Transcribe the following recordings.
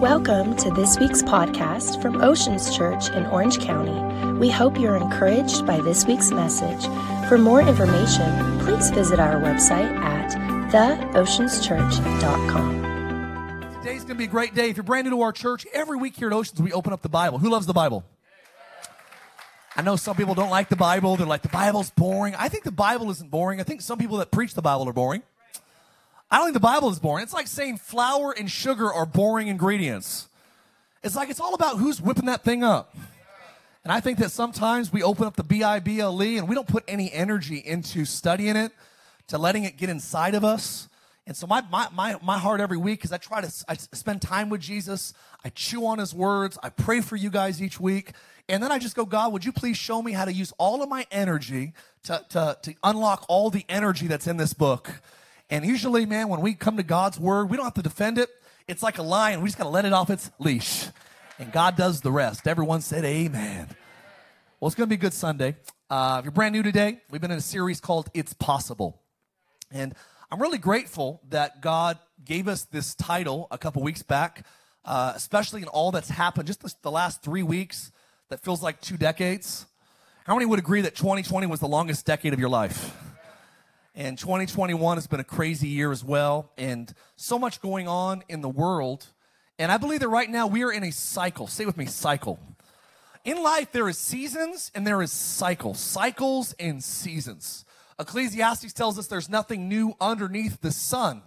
Welcome to this week's podcast from Oceans Church in Orange County. We hope you're encouraged by this week's message. For more information, please visit our website at theoceanschurch.com. Today's going to be a great day. If you're brand new to our church, every week here at Oceans, we open up the Bible. Who loves the Bible? I know some people don't like the Bible. They're like, the Bible's boring. I think the Bible isn't boring. I think some people that preach the Bible are boring. I don't think the Bible is boring. It's like saying flour and sugar are boring ingredients. It's like it's all about who's whipping that thing up. And I think that sometimes we open up the B I B L E and we don't put any energy into studying it, to letting it get inside of us. And so my, my, my, my heart every week is I try to I spend time with Jesus. I chew on his words. I pray for you guys each week. And then I just go, God, would you please show me how to use all of my energy to, to, to unlock all the energy that's in this book and usually, man, when we come to God's word, we don't have to defend it. It's like a lion. We just got to let it off its leash. And God does the rest. Everyone said amen. Well, it's going to be a good Sunday. Uh, if you're brand new today, we've been in a series called It's Possible. And I'm really grateful that God gave us this title a couple weeks back, uh, especially in all that's happened just the, the last three weeks that feels like two decades. How many would agree that 2020 was the longest decade of your life? And 2021 has been a crazy year as well, and so much going on in the world. And I believe that right now we are in a cycle. Say with me, cycle. In life, there is seasons and there is cycles, cycles and seasons. Ecclesiastes tells us there's nothing new underneath the sun.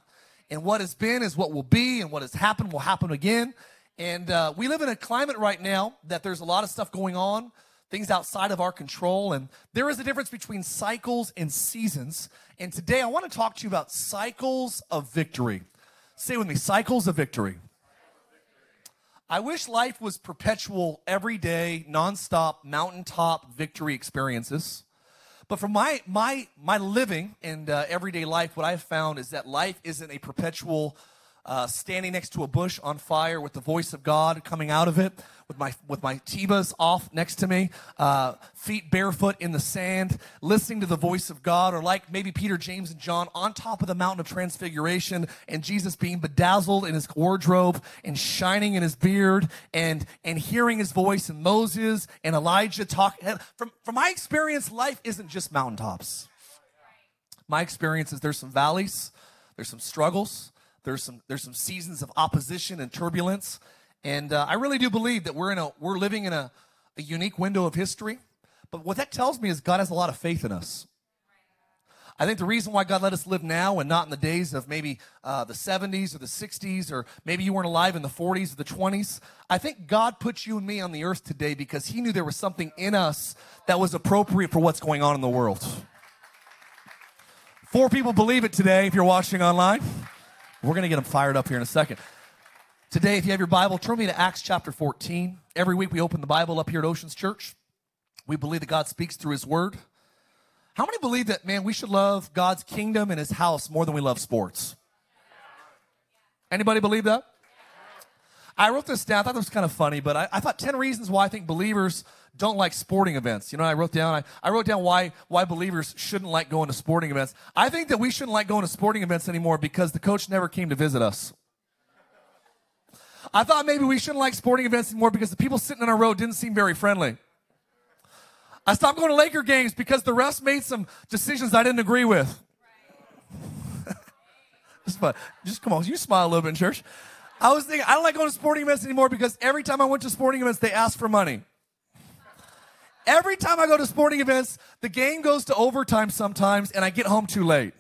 And what has been is what will be, and what has happened will happen again. And uh, we live in a climate right now that there's a lot of stuff going on things outside of our control. And there is a difference between cycles and seasons. And today I want to talk to you about cycles of victory. Say with me cycles of victory. I wish life was perpetual, everyday, nonstop, mountaintop victory experiences. But for my my my living and uh, everyday life, what I've found is that life isn't a perpetual uh, standing next to a bush on fire with the voice of God coming out of it, with my with my Tevas off next to me, uh, feet barefoot in the sand, listening to the voice of God, or like maybe Peter, James, and John on top of the mountain of transfiguration, and Jesus being bedazzled in his wardrobe and shining in his beard, and and hearing his voice, and Moses and Elijah talk. From from my experience, life isn't just mountaintops. My experience is there's some valleys, there's some struggles, there's some there's some seasons of opposition and turbulence, and uh, I really do believe that we're in a we're living in a, a unique window of history. But what that tells me is God has a lot of faith in us. I think the reason why God let us live now and not in the days of maybe uh, the 70s or the 60s, or maybe you weren't alive in the 40s or the 20s, I think God put you and me on the earth today because He knew there was something in us that was appropriate for what's going on in the world. Four people believe it today if you're watching online. We're going to get them fired up here in a second. Today, if you have your Bible, turn me to Acts chapter 14. Every week we open the Bible up here at Oceans Church. We believe that God speaks through His Word. How many believe that, man, we should love God's kingdom and His house more than we love sports? Anybody believe that? I wrote this down. I thought it was kind of funny, but I, I, thought 10 reasons why I think believers don't like sporting events. You know, I wrote down, I, I wrote down why, why believers shouldn't like going to sporting events. I think that we shouldn't like going to sporting events anymore because the coach never came to visit us. I thought maybe we shouldn't like sporting events anymore because the people sitting in our row didn't seem very friendly. I stopped going to Laker games because the refs made some decisions I didn't agree with. just, just come on, you smile a little bit in church. I was thinking, I don't like going to sporting events anymore because every time I went to sporting events, they asked for money. Every time I go to sporting events, the game goes to overtime sometimes and I get home too late.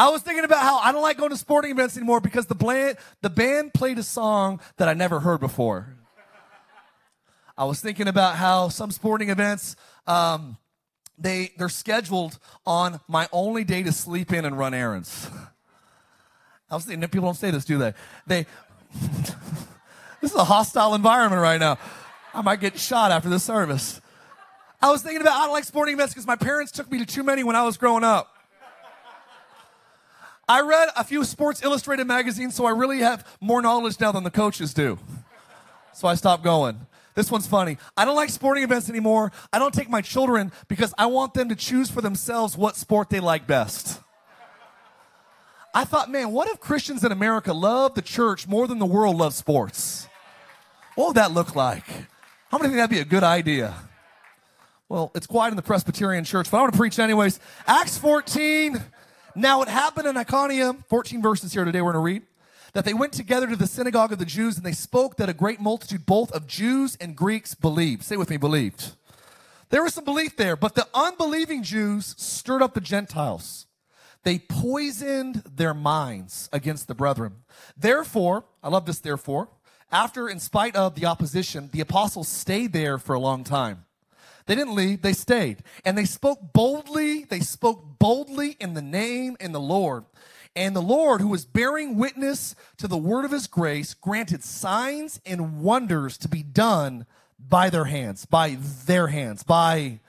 I was thinking about how I don't like going to sporting events anymore because the band, the band played a song that I never heard before. I was thinking about how some sporting events, um, they, they're scheduled on my only day to sleep in and run errands. I was thinking, people don't say this, do they? They, this is a hostile environment right now. I might get shot after the service. I was thinking about I don't like sporting events because my parents took me to too many when I was growing up. I read a few Sports Illustrated magazines, so I really have more knowledge now than the coaches do. So I stopped going. This one's funny. I don't like sporting events anymore. I don't take my children because I want them to choose for themselves what sport they like best. I thought, man, what if Christians in America love the church more than the world loves sports? What would that look like? How many think that'd be a good idea? Well, it's quiet in the Presbyterian church, but I want to preach anyways. Acts 14. Now it happened in Iconium, 14 verses here today we're going to read, that they went together to the synagogue of the Jews and they spoke that a great multitude both of Jews and Greeks believed. Say with me, believed. There was some belief there, but the unbelieving Jews stirred up the Gentiles. They poisoned their minds against the brethren. Therefore, I love this therefore, after, in spite of the opposition, the apostles stayed there for a long time. They didn't leave, they stayed. And they spoke boldly, they spoke boldly in the name in the Lord. And the Lord, who was bearing witness to the word of his grace, granted signs and wonders to be done by their hands, by their hands, by.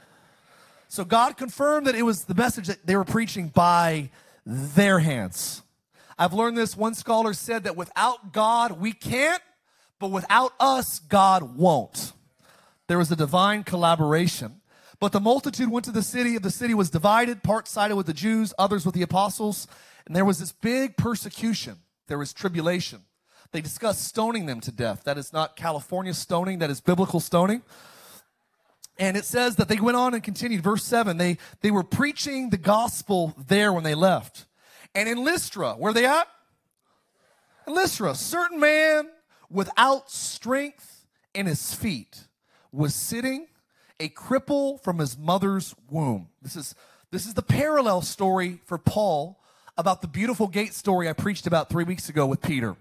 So God confirmed that it was the message that they were preaching by their hands. I've learned this. One scholar said that without God, we can't, but without us, God won't. There was a divine collaboration. But the multitude went to the city, the city was divided, part sided with the Jews, others with the apostles, and there was this big persecution. There was tribulation. They discussed stoning them to death. That is not California stoning, that is biblical stoning. And it says that they went on and continued. Verse 7 they, they were preaching the gospel there when they left. And in Lystra, where they at? In Lystra, certain man without strength in his feet was sitting, a cripple from his mother's womb. This is, this is the parallel story for Paul about the beautiful gate story I preached about three weeks ago with Peter.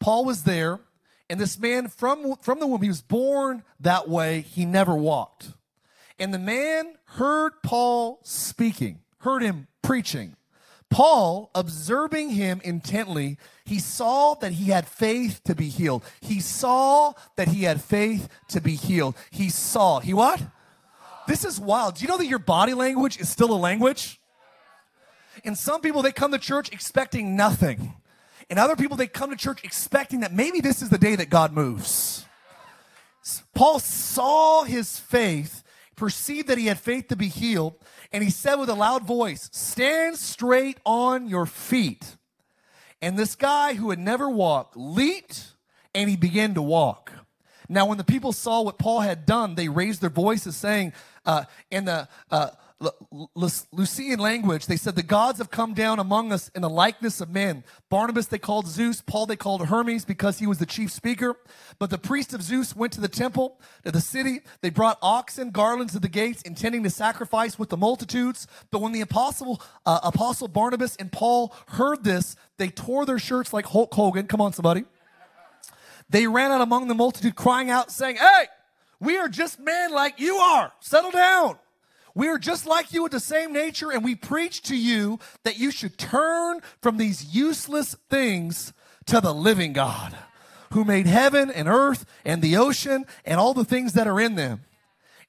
Paul was there, and this man from, from the womb, he was born that way, he never walked. And the man heard Paul speaking, heard him preaching. Paul, observing him intently, he saw that he had faith to be healed. He saw that he had faith to be healed. He saw. He what? This is wild. Do you know that your body language is still a language? And some people, they come to church expecting nothing. And other people, they come to church expecting that maybe this is the day that God moves. Paul saw his faith, perceived that he had faith to be healed, and he said with a loud voice, Stand straight on your feet. And this guy who had never walked leaped and he began to walk. Now, when the people saw what Paul had done, they raised their voices, saying, uh, in the uh, Lucian language, they said, The gods have come down among us in the likeness of men. Barnabas they called Zeus, Paul they called Hermes because he was the chief speaker. But the priest of Zeus went to the temple, to the city. They brought oxen, garlands to the gates, intending to sacrifice with the multitudes. But when the apostle, uh, apostle Barnabas and Paul heard this, they tore their shirts like Hulk Hogan. Come on, somebody. They ran out among the multitude, crying out, saying, Hey, we are just men like you are. Settle down. We are just like you with the same nature, and we preach to you that you should turn from these useless things to the living God who made heaven and earth and the ocean and all the things that are in them.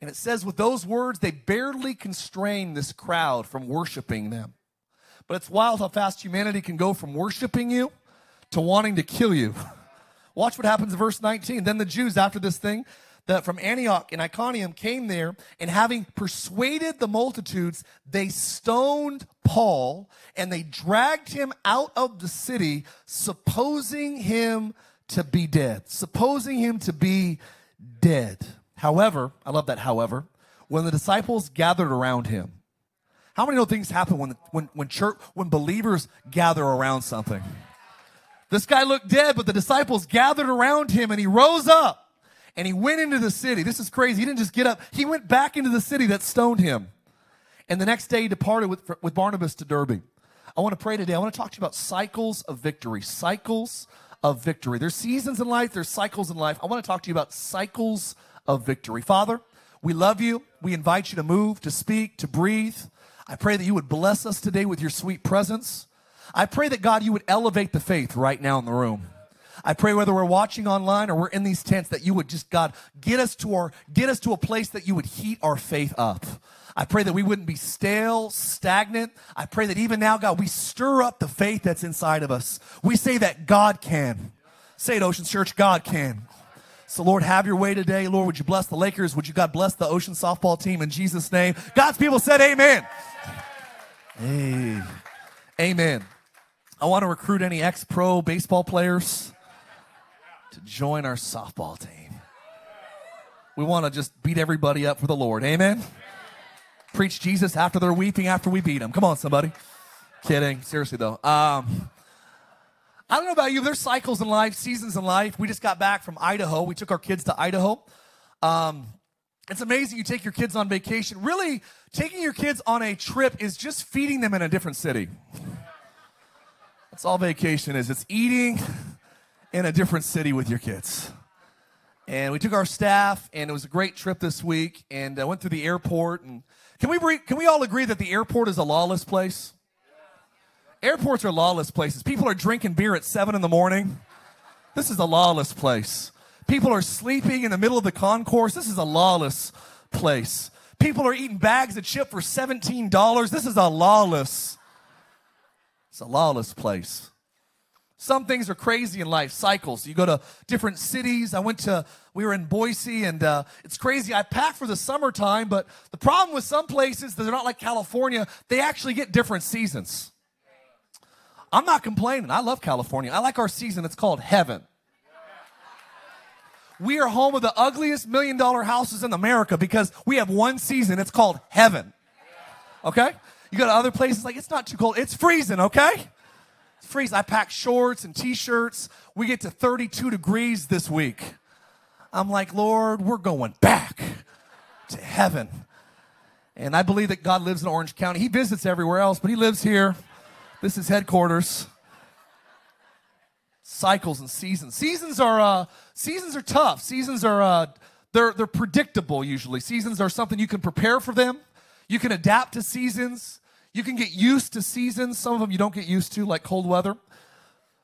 And it says, with those words, they barely constrain this crowd from worshiping them. But it's wild how fast humanity can go from worshiping you to wanting to kill you. Watch what happens in verse 19. Then the Jews, after this thing, that from Antioch and Iconium came there, and having persuaded the multitudes, they stoned Paul and they dragged him out of the city, supposing him to be dead. Supposing him to be dead. However, I love that, however, when the disciples gathered around him, how many know things happen when, when, when church, when believers gather around something? This guy looked dead, but the disciples gathered around him and he rose up and he went into the city. This is crazy. He didn't just get up, he went back into the city that stoned him. And the next day he departed with, with Barnabas to Derbe. I want to pray today. I want to talk to you about cycles of victory. Cycles of victory. There's seasons in life, there's cycles in life. I want to talk to you about cycles of victory. Father, we love you. We invite you to move, to speak, to breathe. I pray that you would bless us today with your sweet presence. I pray that God, you would elevate the faith right now in the room. I pray whether we're watching online or we're in these tents that you would just God get us to our get us to a place that you would heat our faith up. I pray that we wouldn't be stale, stagnant. I pray that even now, God, we stir up the faith that's inside of us. We say that God can. Say it, Ocean Church, God can. So, Lord, have your way today. Lord, would you bless the Lakers? Would you, God, bless the Ocean softball team in Jesus' name? God's people said, Amen. Hey. Amen. I want to recruit any ex pro baseball players join our softball team. We want to just beat everybody up for the Lord. Amen. Preach Jesus after they're weeping after we beat them. Come on, somebody. Kidding. Seriously, though. Um, I don't know about you, there's cycles in life, seasons in life. We just got back from Idaho. We took our kids to Idaho. Um, it's amazing you take your kids on vacation. Really, taking your kids on a trip is just feeding them in a different city. That's all vacation is. It's eating in a different city with your kids. And we took our staff, and it was a great trip this week. And I went through the airport. And can we can we all agree that the airport is a lawless place? Airports are lawless places. People are drinking beer at seven in the morning. This is a lawless place. People are sleeping in the middle of the concourse. This is a lawless place. People are eating bags of chip for $17. This is a lawless it's a lawless place. Some things are crazy in life, cycles. You go to different cities. I went to, we were in Boise, and uh, it's crazy. I packed for the summertime, but the problem with some places, they're not like California, they actually get different seasons. I'm not complaining. I love California. I like our season. It's called heaven. We are home of the ugliest million dollar houses in America because we have one season. It's called heaven. Okay? You go to other places, like, it's not too cold. It's freezing, okay? Freezing. I pack shorts and t shirts. We get to 32 degrees this week. I'm like, Lord, we're going back to heaven. And I believe that God lives in Orange County. He visits everywhere else, but He lives here. This is headquarters. Cycles and seasons. Seasons are uh, seasons are tough. Seasons are uh, they're they're predictable usually. Seasons are something you can prepare for them. You can adapt to seasons. You can get used to seasons. Some of them you don't get used to, like cold weather.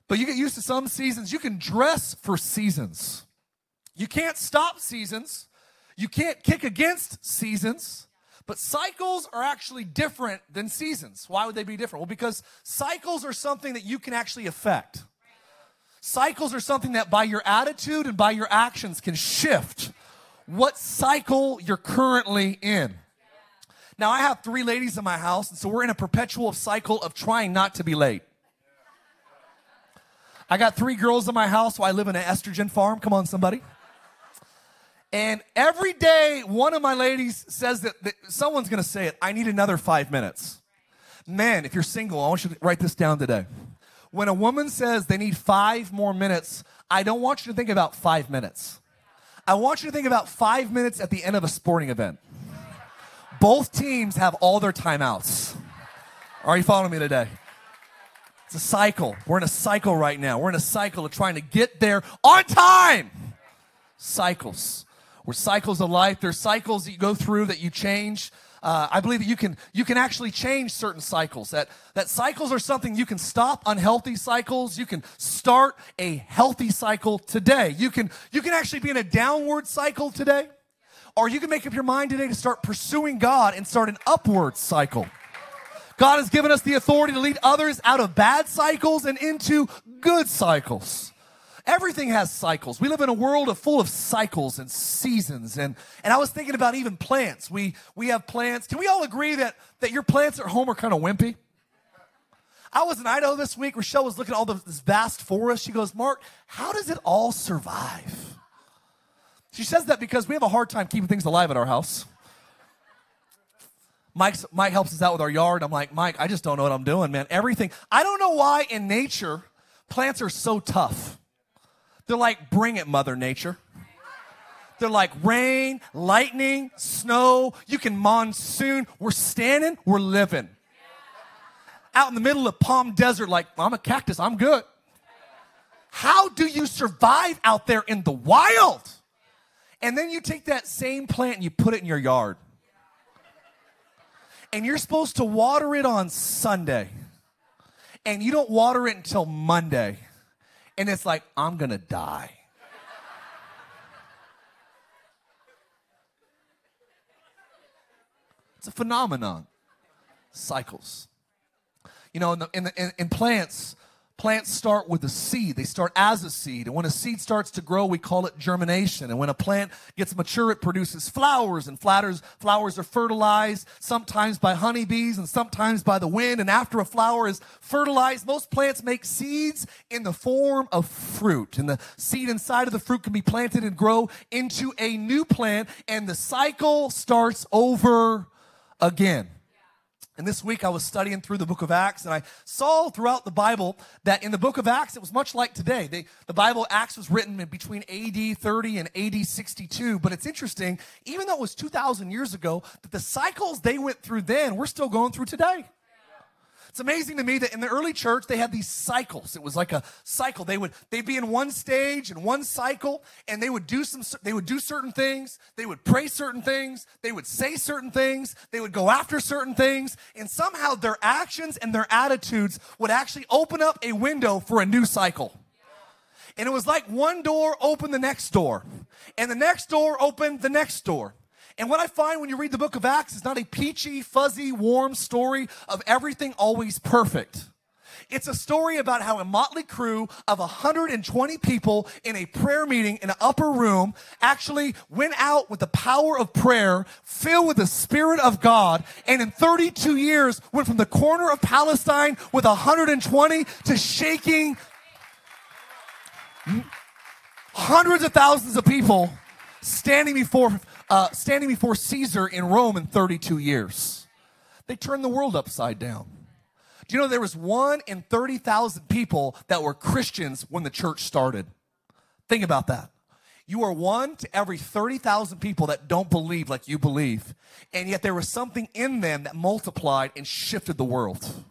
But you get used to some seasons. You can dress for seasons. You can't stop seasons. You can't kick against seasons. But cycles are actually different than seasons. Why would they be different? Well, because cycles are something that you can actually affect. Cycles are something that by your attitude and by your actions can shift what cycle you're currently in. Now, I have three ladies in my house, and so we're in a perpetual cycle of trying not to be late. I got three girls in my house, so I live in an estrogen farm. Come on, somebody. And every day, one of my ladies says that, that someone's gonna say it. I need another five minutes. Man, if you're single, I want you to write this down today. When a woman says they need five more minutes, I don't want you to think about five minutes. I want you to think about five minutes at the end of a sporting event. Both teams have all their timeouts. Are you following me today? It's a cycle. We're in a cycle right now. We're in a cycle of trying to get there on time. Cycles. We're cycles of life. There's cycles that you go through that you change. Uh, I believe that you can you can actually change certain cycles. That that cycles are something you can stop unhealthy cycles. You can start a healthy cycle today. You can you can actually be in a downward cycle today. Or you can make up your mind today to start pursuing God and start an upward cycle. God has given us the authority to lead others out of bad cycles and into good cycles. Everything has cycles. We live in a world of full of cycles and seasons. And, and I was thinking about even plants. We, we have plants. Can we all agree that, that your plants at home are kind of wimpy? I was in Idaho this week. Rochelle was looking at all this vast forest. She goes, Mark, how does it all survive? She says that because we have a hard time keeping things alive at our house. Mike's, Mike helps us out with our yard. I'm like, Mike, I just don't know what I'm doing, man. Everything. I don't know why in nature plants are so tough. They're like, bring it, Mother Nature. They're like rain, lightning, snow. You can monsoon. We're standing, we're living. Out in the middle of Palm Desert, like, I'm a cactus, I'm good. How do you survive out there in the wild? And then you take that same plant and you put it in your yard. And you're supposed to water it on Sunday. And you don't water it until Monday. And it's like, I'm going to die. It's a phenomenon. Cycles. You know, in, the, in, the, in, in plants, Plants start with a seed. They start as a seed. And when a seed starts to grow, we call it germination. And when a plant gets mature, it produces flowers. And flatters, flowers are fertilized sometimes by honeybees and sometimes by the wind. And after a flower is fertilized, most plants make seeds in the form of fruit. And the seed inside of the fruit can be planted and grow into a new plant. And the cycle starts over again. And this week I was studying through the book of Acts and I saw throughout the Bible that in the book of Acts it was much like today. They, the Bible Acts was written between AD 30 and AD 62. But it's interesting, even though it was 2,000 years ago, that the cycles they went through then we're still going through today. It's amazing to me that in the early church they had these cycles. It was like a cycle. They would they'd be in one stage and one cycle, and they would do some they would do certain things. They would pray certain things. They would say certain things. They would go after certain things, and somehow their actions and their attitudes would actually open up a window for a new cycle. And it was like one door opened the next door, and the next door opened the next door. And what I find when you read the book of Acts is not a peachy, fuzzy, warm story of everything always perfect. It's a story about how a motley crew of 120 people in a prayer meeting in an upper room actually went out with the power of prayer, filled with the Spirit of God, and in 32 years went from the corner of Palestine with 120 to shaking hundreds of thousands of people standing before uh, standing before Caesar in Rome in 32 years. They turned the world upside down. Do you know there was one in 30,000 people that were Christians when the church started? Think about that. You are one to every 30,000 people that don't believe like you believe. And yet there was something in them that multiplied and shifted the world.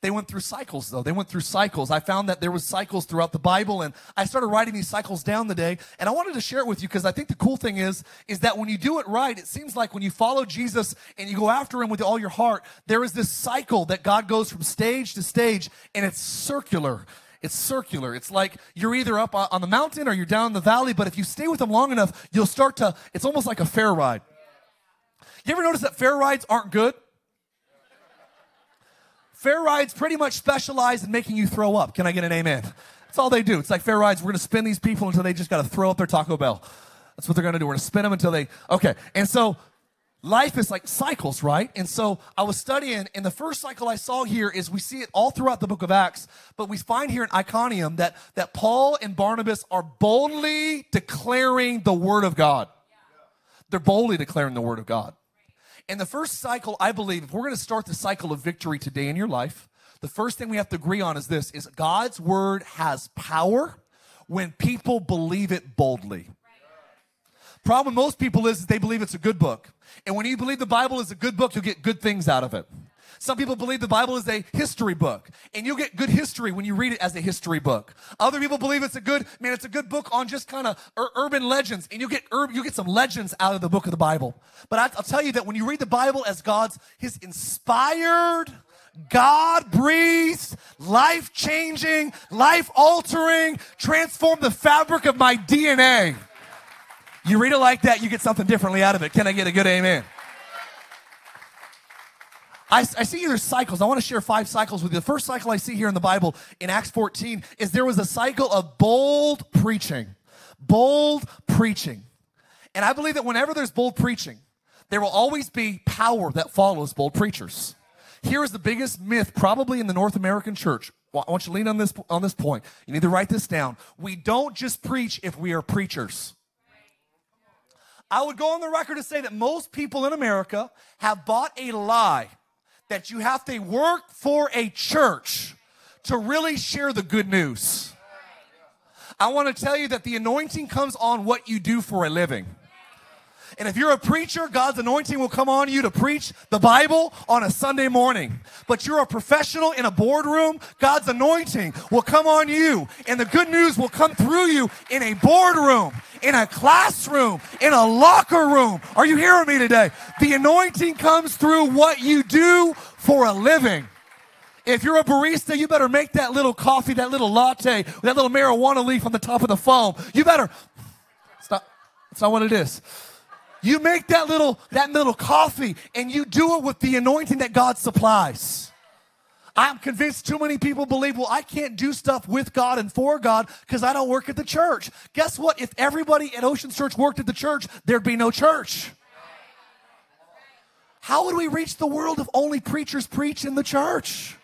They went through cycles though. They went through cycles. I found that there was cycles throughout the Bible and I started writing these cycles down the day and I wanted to share it with you because I think the cool thing is is that when you do it right, it seems like when you follow Jesus and you go after him with all your heart, there is this cycle that God goes from stage to stage and it's circular. It's circular. It's like you're either up on the mountain or you're down in the valley, but if you stay with him long enough, you'll start to, it's almost like a fair ride. You ever notice that fair rides aren't good? Fair rides pretty much specialize in making you throw up. Can I get an amen? That's all they do. It's like fair rides. We're going to spin these people until they just got to throw up their Taco Bell. That's what they're going to do. We're going to spin them until they, okay. And so life is like cycles, right? And so I was studying, and the first cycle I saw here is we see it all throughout the book of Acts, but we find here in Iconium that, that Paul and Barnabas are boldly declaring the word of God. They're boldly declaring the word of God. And the first cycle, I believe, if we're going to start the cycle of victory today in your life, the first thing we have to agree on is this is God's word has power when people believe it boldly. Problem with most people is, is they believe it's a good book. And when you believe the Bible is a good book, you'll get good things out of it. Some people believe the Bible is a history book, and you'll get good history when you read it as a history book. Other people believe it's a good, man, it's a good book on just kind of ur- urban legends, and you get ur- you get some legends out of the book of the Bible. But I, I'll tell you that when you read the Bible as God's His inspired, God breathed, life changing, life altering, transform the fabric of my DNA. You read it like that, you get something differently out of it. Can I get a good amen? I, I see there's cycles. I want to share five cycles with you. The first cycle I see here in the Bible in Acts 14 is there was a cycle of bold preaching. Bold preaching. And I believe that whenever there's bold preaching, there will always be power that follows bold preachers. Here is the biggest myth probably in the North American church. I want you to lean on this, on this point. You need to write this down. We don't just preach if we are preachers. I would go on the record to say that most people in America have bought a lie that you have to work for a church to really share the good news. I want to tell you that the anointing comes on what you do for a living. And if you're a preacher, God's anointing will come on you to preach the Bible on a Sunday morning. But you're a professional in a boardroom, God's anointing will come on you. And the good news will come through you in a boardroom, in a classroom, in a locker room. Are you hearing me today? The anointing comes through what you do for a living. If you're a barista, you better make that little coffee, that little latte, that little marijuana leaf on the top of the foam. You better. It's not, not what it is. You make that little, that little coffee and you do it with the anointing that God supplies. I'm convinced too many people believe, well, I can't do stuff with God and for God because I don't work at the church. Guess what? If everybody at Ocean Church worked at the church, there'd be no church. How would we reach the world if only preachers preach in the church?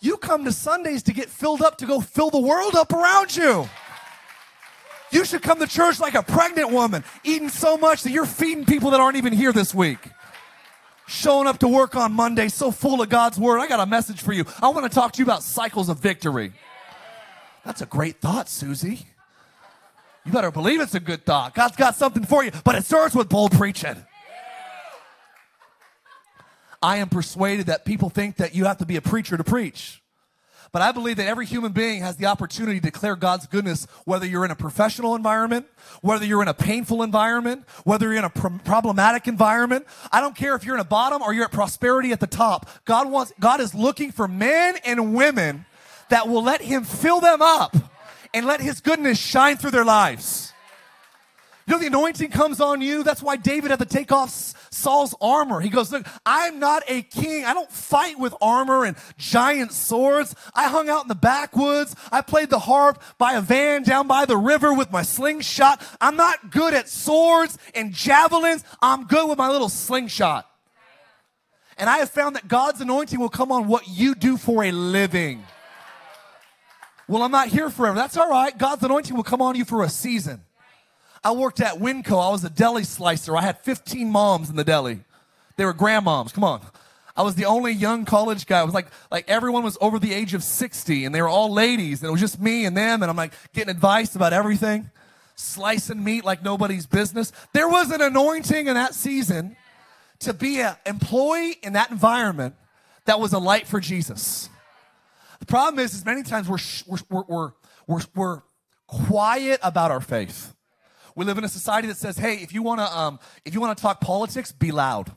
You come to Sundays to get filled up to go fill the world up around you. You should come to church like a pregnant woman, eating so much that you're feeding people that aren't even here this week showing up to work on Monday so full of God's word. I got a message for you. I want to talk to you about cycles of victory. That's a great thought, Susie. You better believe it's a good thought. God's got something for you, but it starts with bold preaching. I am persuaded that people think that you have to be a preacher to preach. But I believe that every human being has the opportunity to declare God's goodness, whether you're in a professional environment, whether you're in a painful environment, whether you're in a pr- problematic environment. I don't care if you're in a bottom or you're at prosperity at the top. God wants, God is looking for men and women that will let Him fill them up and let His goodness shine through their lives. You know, the anointing comes on you. That's why David had to take off Saul's armor. He goes, Look, I'm not a king. I don't fight with armor and giant swords. I hung out in the backwoods. I played the harp by a van down by the river with my slingshot. I'm not good at swords and javelins. I'm good with my little slingshot. And I have found that God's anointing will come on what you do for a living. Well, I'm not here forever. That's all right. God's anointing will come on you for a season. I worked at Winco. I was a deli slicer. I had 15 moms in the deli. They were grandmoms. Come on. I was the only young college guy. It was like like everyone was over the age of 60 and they were all ladies and it was just me and them and I'm like getting advice about everything, slicing meat like nobody's business. There was an anointing in that season to be an employee in that environment that was a light for Jesus. The problem is, is many times we're, we're, we're, we're, we're quiet about our faith. We live in a society that says, hey, if you want to, um, if you want to talk politics, be loud.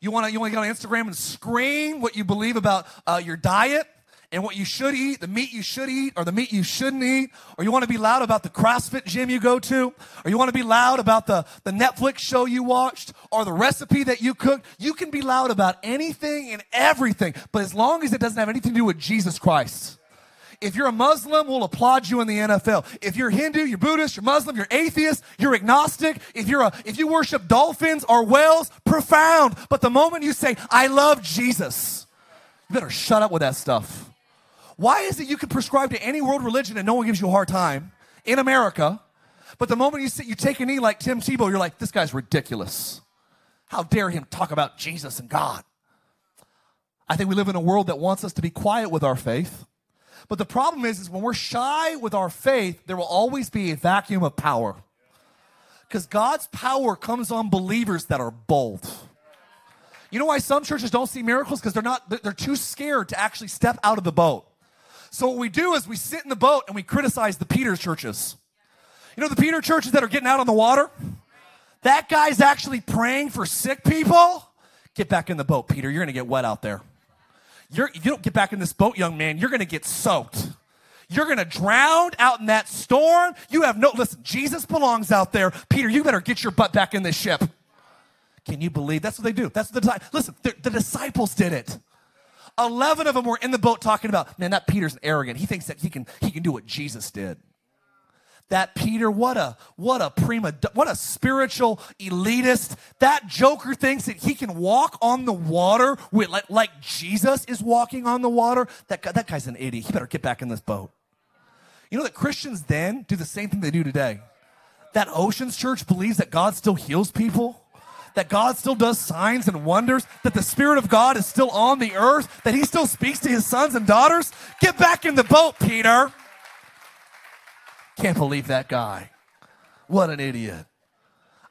You want to, you want to get on Instagram and scream what you believe about uh, your diet and what you should eat, the meat you should eat or the meat you shouldn't eat, or you want to be loud about the CrossFit gym you go to, or you want to be loud about the, the Netflix show you watched, or the recipe that you cooked. You can be loud about anything and everything, but as long as it doesn't have anything to do with Jesus Christ. If you're a Muslim, we'll applaud you in the NFL. If you're Hindu, you're Buddhist, you're Muslim, you're atheist, you're agnostic. If you're a, if you worship dolphins or whales, profound. But the moment you say, I love Jesus, you better shut up with that stuff. Why is it you can prescribe to any world religion and no one gives you a hard time in America? But the moment you sit, you take a knee like Tim Tebow, you're like, this guy's ridiculous. How dare him talk about Jesus and God? I think we live in a world that wants us to be quiet with our faith but the problem is, is when we're shy with our faith, there will always be a vacuum of power. Because God's power comes on believers that are bold. You know why some churches don't see miracles? Because they're not, they're too scared to actually step out of the boat. So what we do is we sit in the boat and we criticize the Peter churches. You know the Peter churches that are getting out on the water? That guy's actually praying for sick people. Get back in the boat, Peter. You're going to get wet out there. You're, you don't get back in this boat, young man, you're going to get soaked. You're going to drown out in that storm. You have no, listen, Jesus belongs out there. Peter, you better get your butt back in this ship. Can you believe? That's what they do. That's what the, listen, the, the disciples did it. 11 of them were in the boat talking about, man, that Peter's arrogant. He thinks that he can, he can do what Jesus did that Peter, what a what a prima what a spiritual elitist. That joker thinks that he can walk on the water with like, like Jesus is walking on the water. That guy, that guy's an idiot. He better get back in this boat. You know that Christians then do the same thing they do today. That Oceans Church believes that God still heals people that God still does signs and wonders, that the Spirit of God is still on the earth, that He still speaks to His sons and daughters? Get back in the boat, Peter. Can't believe that guy. What an idiot.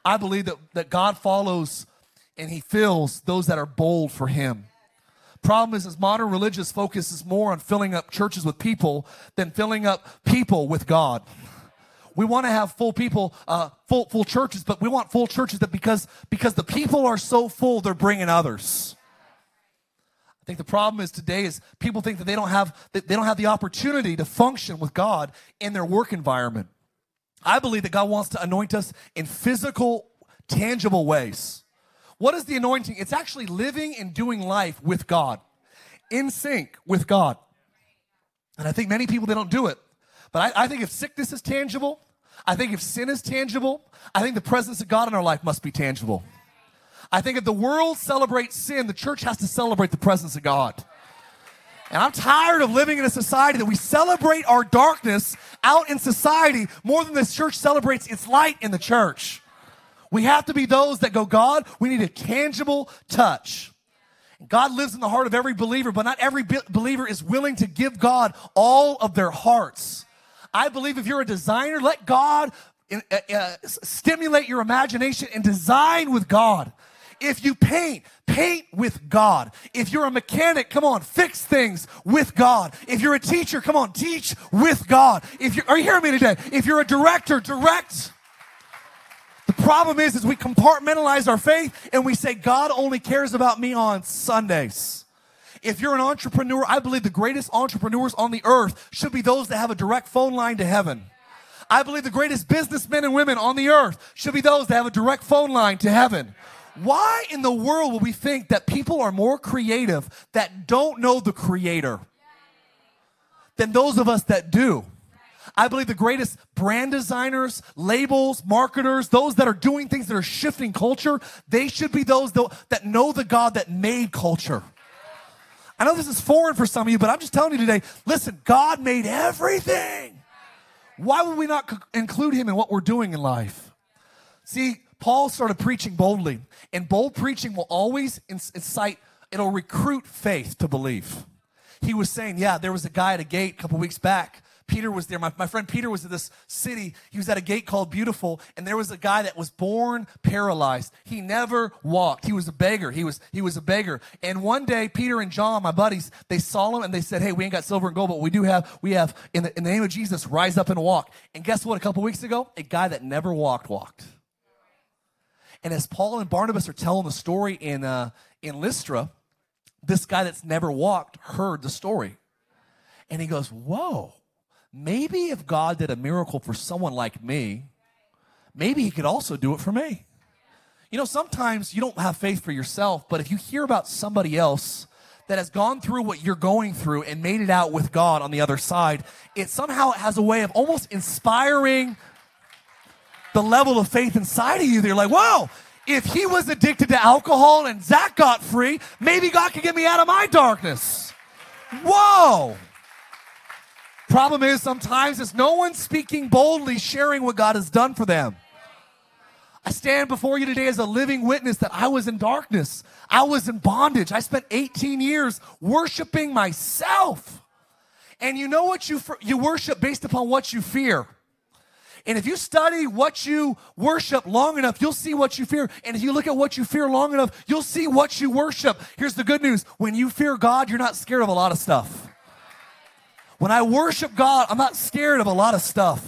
I believe that, that God follows and he fills those that are bold for him. Problem is, is modern religious focuses more on filling up churches with people than filling up people with God. We want to have full people, uh, full full churches, but we want full churches that because because the people are so full, they're bringing others think the problem is today is people think that they don't have they don't have the opportunity to function with God in their work environment. I believe that God wants to anoint us in physical, tangible ways. What is the anointing? It's actually living and doing life with God. in sync with God. And I think many people, they don't do it. But I, I think if sickness is tangible, I think if sin is tangible, I think the presence of God in our life must be tangible. I think if the world celebrates sin, the church has to celebrate the presence of God. And I'm tired of living in a society that we celebrate our darkness out in society more than this church celebrates its light in the church. We have to be those that go, God, we need a tangible touch. God lives in the heart of every believer, but not every believer is willing to give God all of their hearts. I believe if you're a designer, let God uh, uh, stimulate your imagination and design with God. If you paint, paint with God. If you're a mechanic, come on, fix things with God. If you're a teacher, come on, teach with God. If you are you hearing me today? If you're a director, direct. The problem is, is we compartmentalize our faith and we say God only cares about me on Sundays. If you're an entrepreneur, I believe the greatest entrepreneurs on the earth should be those that have a direct phone line to heaven. I believe the greatest businessmen and women on the earth should be those that have a direct phone line to heaven. Why in the world will we think that people are more creative that don't know the creator than those of us that do? I believe the greatest brand designers, labels, marketers, those that are doing things that are shifting culture, they should be those that know the God that made culture. I know this is foreign for some of you, but I'm just telling you today listen, God made everything. Why would we not include Him in what we're doing in life? See, Paul started preaching boldly, and bold preaching will always incite, it'll recruit faith to believe. He was saying, Yeah, there was a guy at a gate a couple weeks back. Peter was there. My, my friend Peter was in this city. He was at a gate called Beautiful, and there was a guy that was born paralyzed. He never walked. He was a beggar. He was he was a beggar. And one day, Peter and John, my buddies, they saw him and they said, "Hey, we ain't got silver and gold, but we do have we have in the, in the name of Jesus, rise up and walk." And guess what? A couple weeks ago, a guy that never walked walked. And as Paul and Barnabas are telling the story in, uh, in Lystra, this guy that's never walked heard the story. And he goes, Whoa, maybe if God did a miracle for someone like me, maybe he could also do it for me. You know, sometimes you don't have faith for yourself, but if you hear about somebody else that has gone through what you're going through and made it out with God on the other side, it somehow has a way of almost inspiring the level of faith inside of you. They're like, whoa, if he was addicted to alcohol and Zach got free, maybe God can get me out of my darkness. Whoa. Problem is, sometimes it's no one speaking boldly, sharing what God has done for them. I stand before you today as a living witness that I was in darkness. I was in bondage. I spent 18 years worshiping myself. And you know what you, you worship based upon what you fear. And if you study what you worship long enough, you'll see what you fear. And if you look at what you fear long enough, you'll see what you worship. Here's the good news when you fear God, you're not scared of a lot of stuff. When I worship God, I'm not scared of a lot of stuff.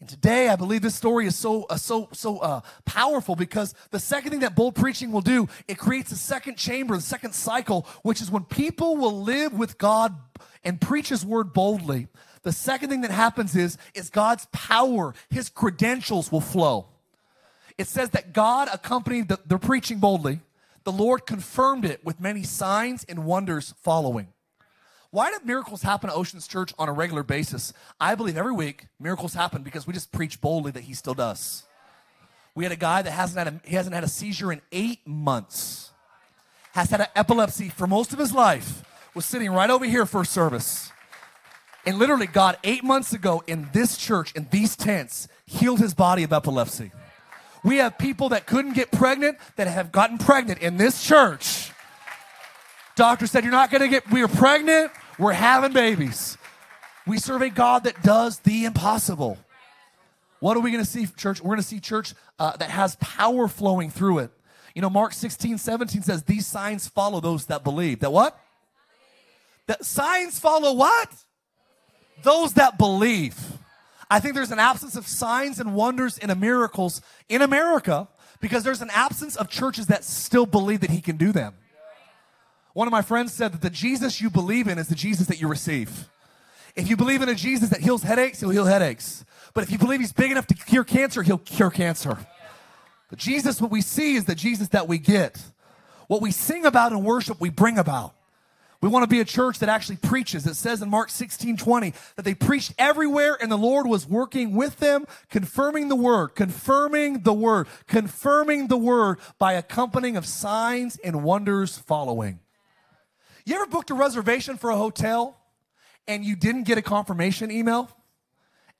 And today, I believe this story is so uh, so so uh, powerful because the second thing that bold preaching will do, it creates a second chamber, the second cycle, which is when people will live with God and preach His word boldly. The second thing that happens is, is God's power, his credentials will flow. It says that God accompanied the, the preaching boldly. The Lord confirmed it with many signs and wonders following. Why do miracles happen at Oceans Church on a regular basis? I believe every week miracles happen because we just preach boldly that he still does. We had a guy that hasn't had a, he hasn't had a seizure in eight months, has had an epilepsy for most of his life, was sitting right over here for service. And literally, God, eight months ago in this church, in these tents, healed his body of epilepsy. We have people that couldn't get pregnant that have gotten pregnant in this church. Doctor said, You're not going to get, we are pregnant, we're having babies. We serve a God that does the impossible. What are we going to see, church? We're going to see church uh, that has power flowing through it. You know, Mark 16, 17 says, These signs follow those that believe. That what? That signs follow what? Those that believe. I think there's an absence of signs and wonders and miracles in America because there's an absence of churches that still believe that he can do them. One of my friends said that the Jesus you believe in is the Jesus that you receive. If you believe in a Jesus that heals headaches, he'll heal headaches. But if you believe he's big enough to cure cancer, he'll cure cancer. Jesus, what we see is the Jesus that we get. What we sing about in worship, we bring about. We want to be a church that actually preaches. It says in Mark 16, 20 that they preached everywhere and the Lord was working with them, confirming the word, confirming the word, confirming the word by accompanying of signs and wonders following. You ever booked a reservation for a hotel and you didn't get a confirmation email?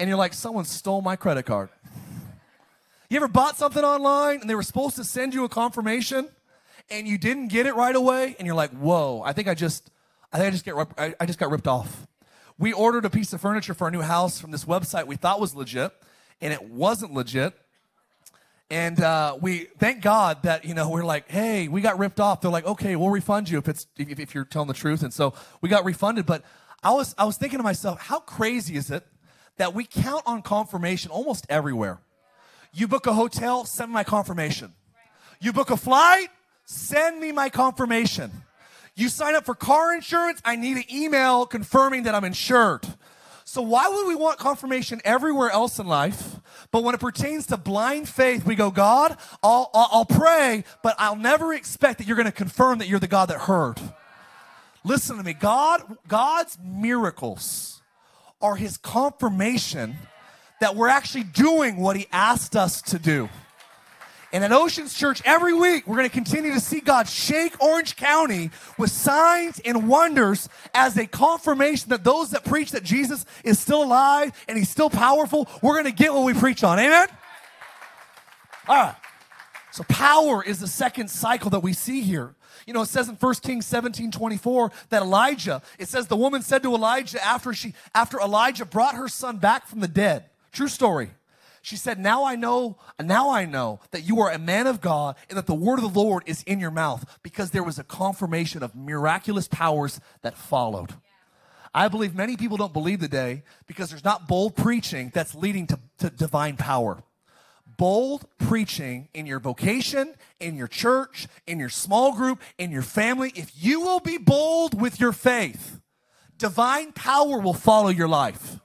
And you're like, someone stole my credit card. You ever bought something online and they were supposed to send you a confirmation and you didn't get it right away and you're like, "Whoa, I think I just I think I just get I, just got ripped off." We ordered a piece of furniture for our new house from this website we thought was legit and it wasn't legit. And uh, we thank God that you know we're like, hey, we got ripped off. They're like, okay, we'll refund you if it's if, if you're telling the truth. And so we got refunded. But I was I was thinking to myself, how crazy is it that we count on confirmation almost everywhere? You book a hotel, send me my confirmation. You book a flight, send me my confirmation. You sign up for car insurance, I need an email confirming that I'm insured. So, why would we want confirmation everywhere else in life? But when it pertains to blind faith, we go, God, I'll, I'll, I'll pray, but I'll never expect that you're going to confirm that you're the God that heard. Listen to me. God, God's miracles are his confirmation that we're actually doing what He asked us to do. And at Oceans Church, every week, we're going to continue to see God shake Orange County with signs and wonders as a confirmation that those that preach that Jesus is still alive and He's still powerful, we're going to get what we preach on. Amen? All right. So, power is the second cycle that we see here. You know, it says in 1 Kings 17 24 that Elijah, it says the woman said to Elijah after she after Elijah brought her son back from the dead, True story. She said, Now I know, now I know that you are a man of God and that the word of the Lord is in your mouth because there was a confirmation of miraculous powers that followed. I believe many people don't believe today because there's not bold preaching that's leading to, to divine power. Bold preaching in your vocation, in your church, in your small group, in your family. If you will be bold with your faith, divine power will follow your life.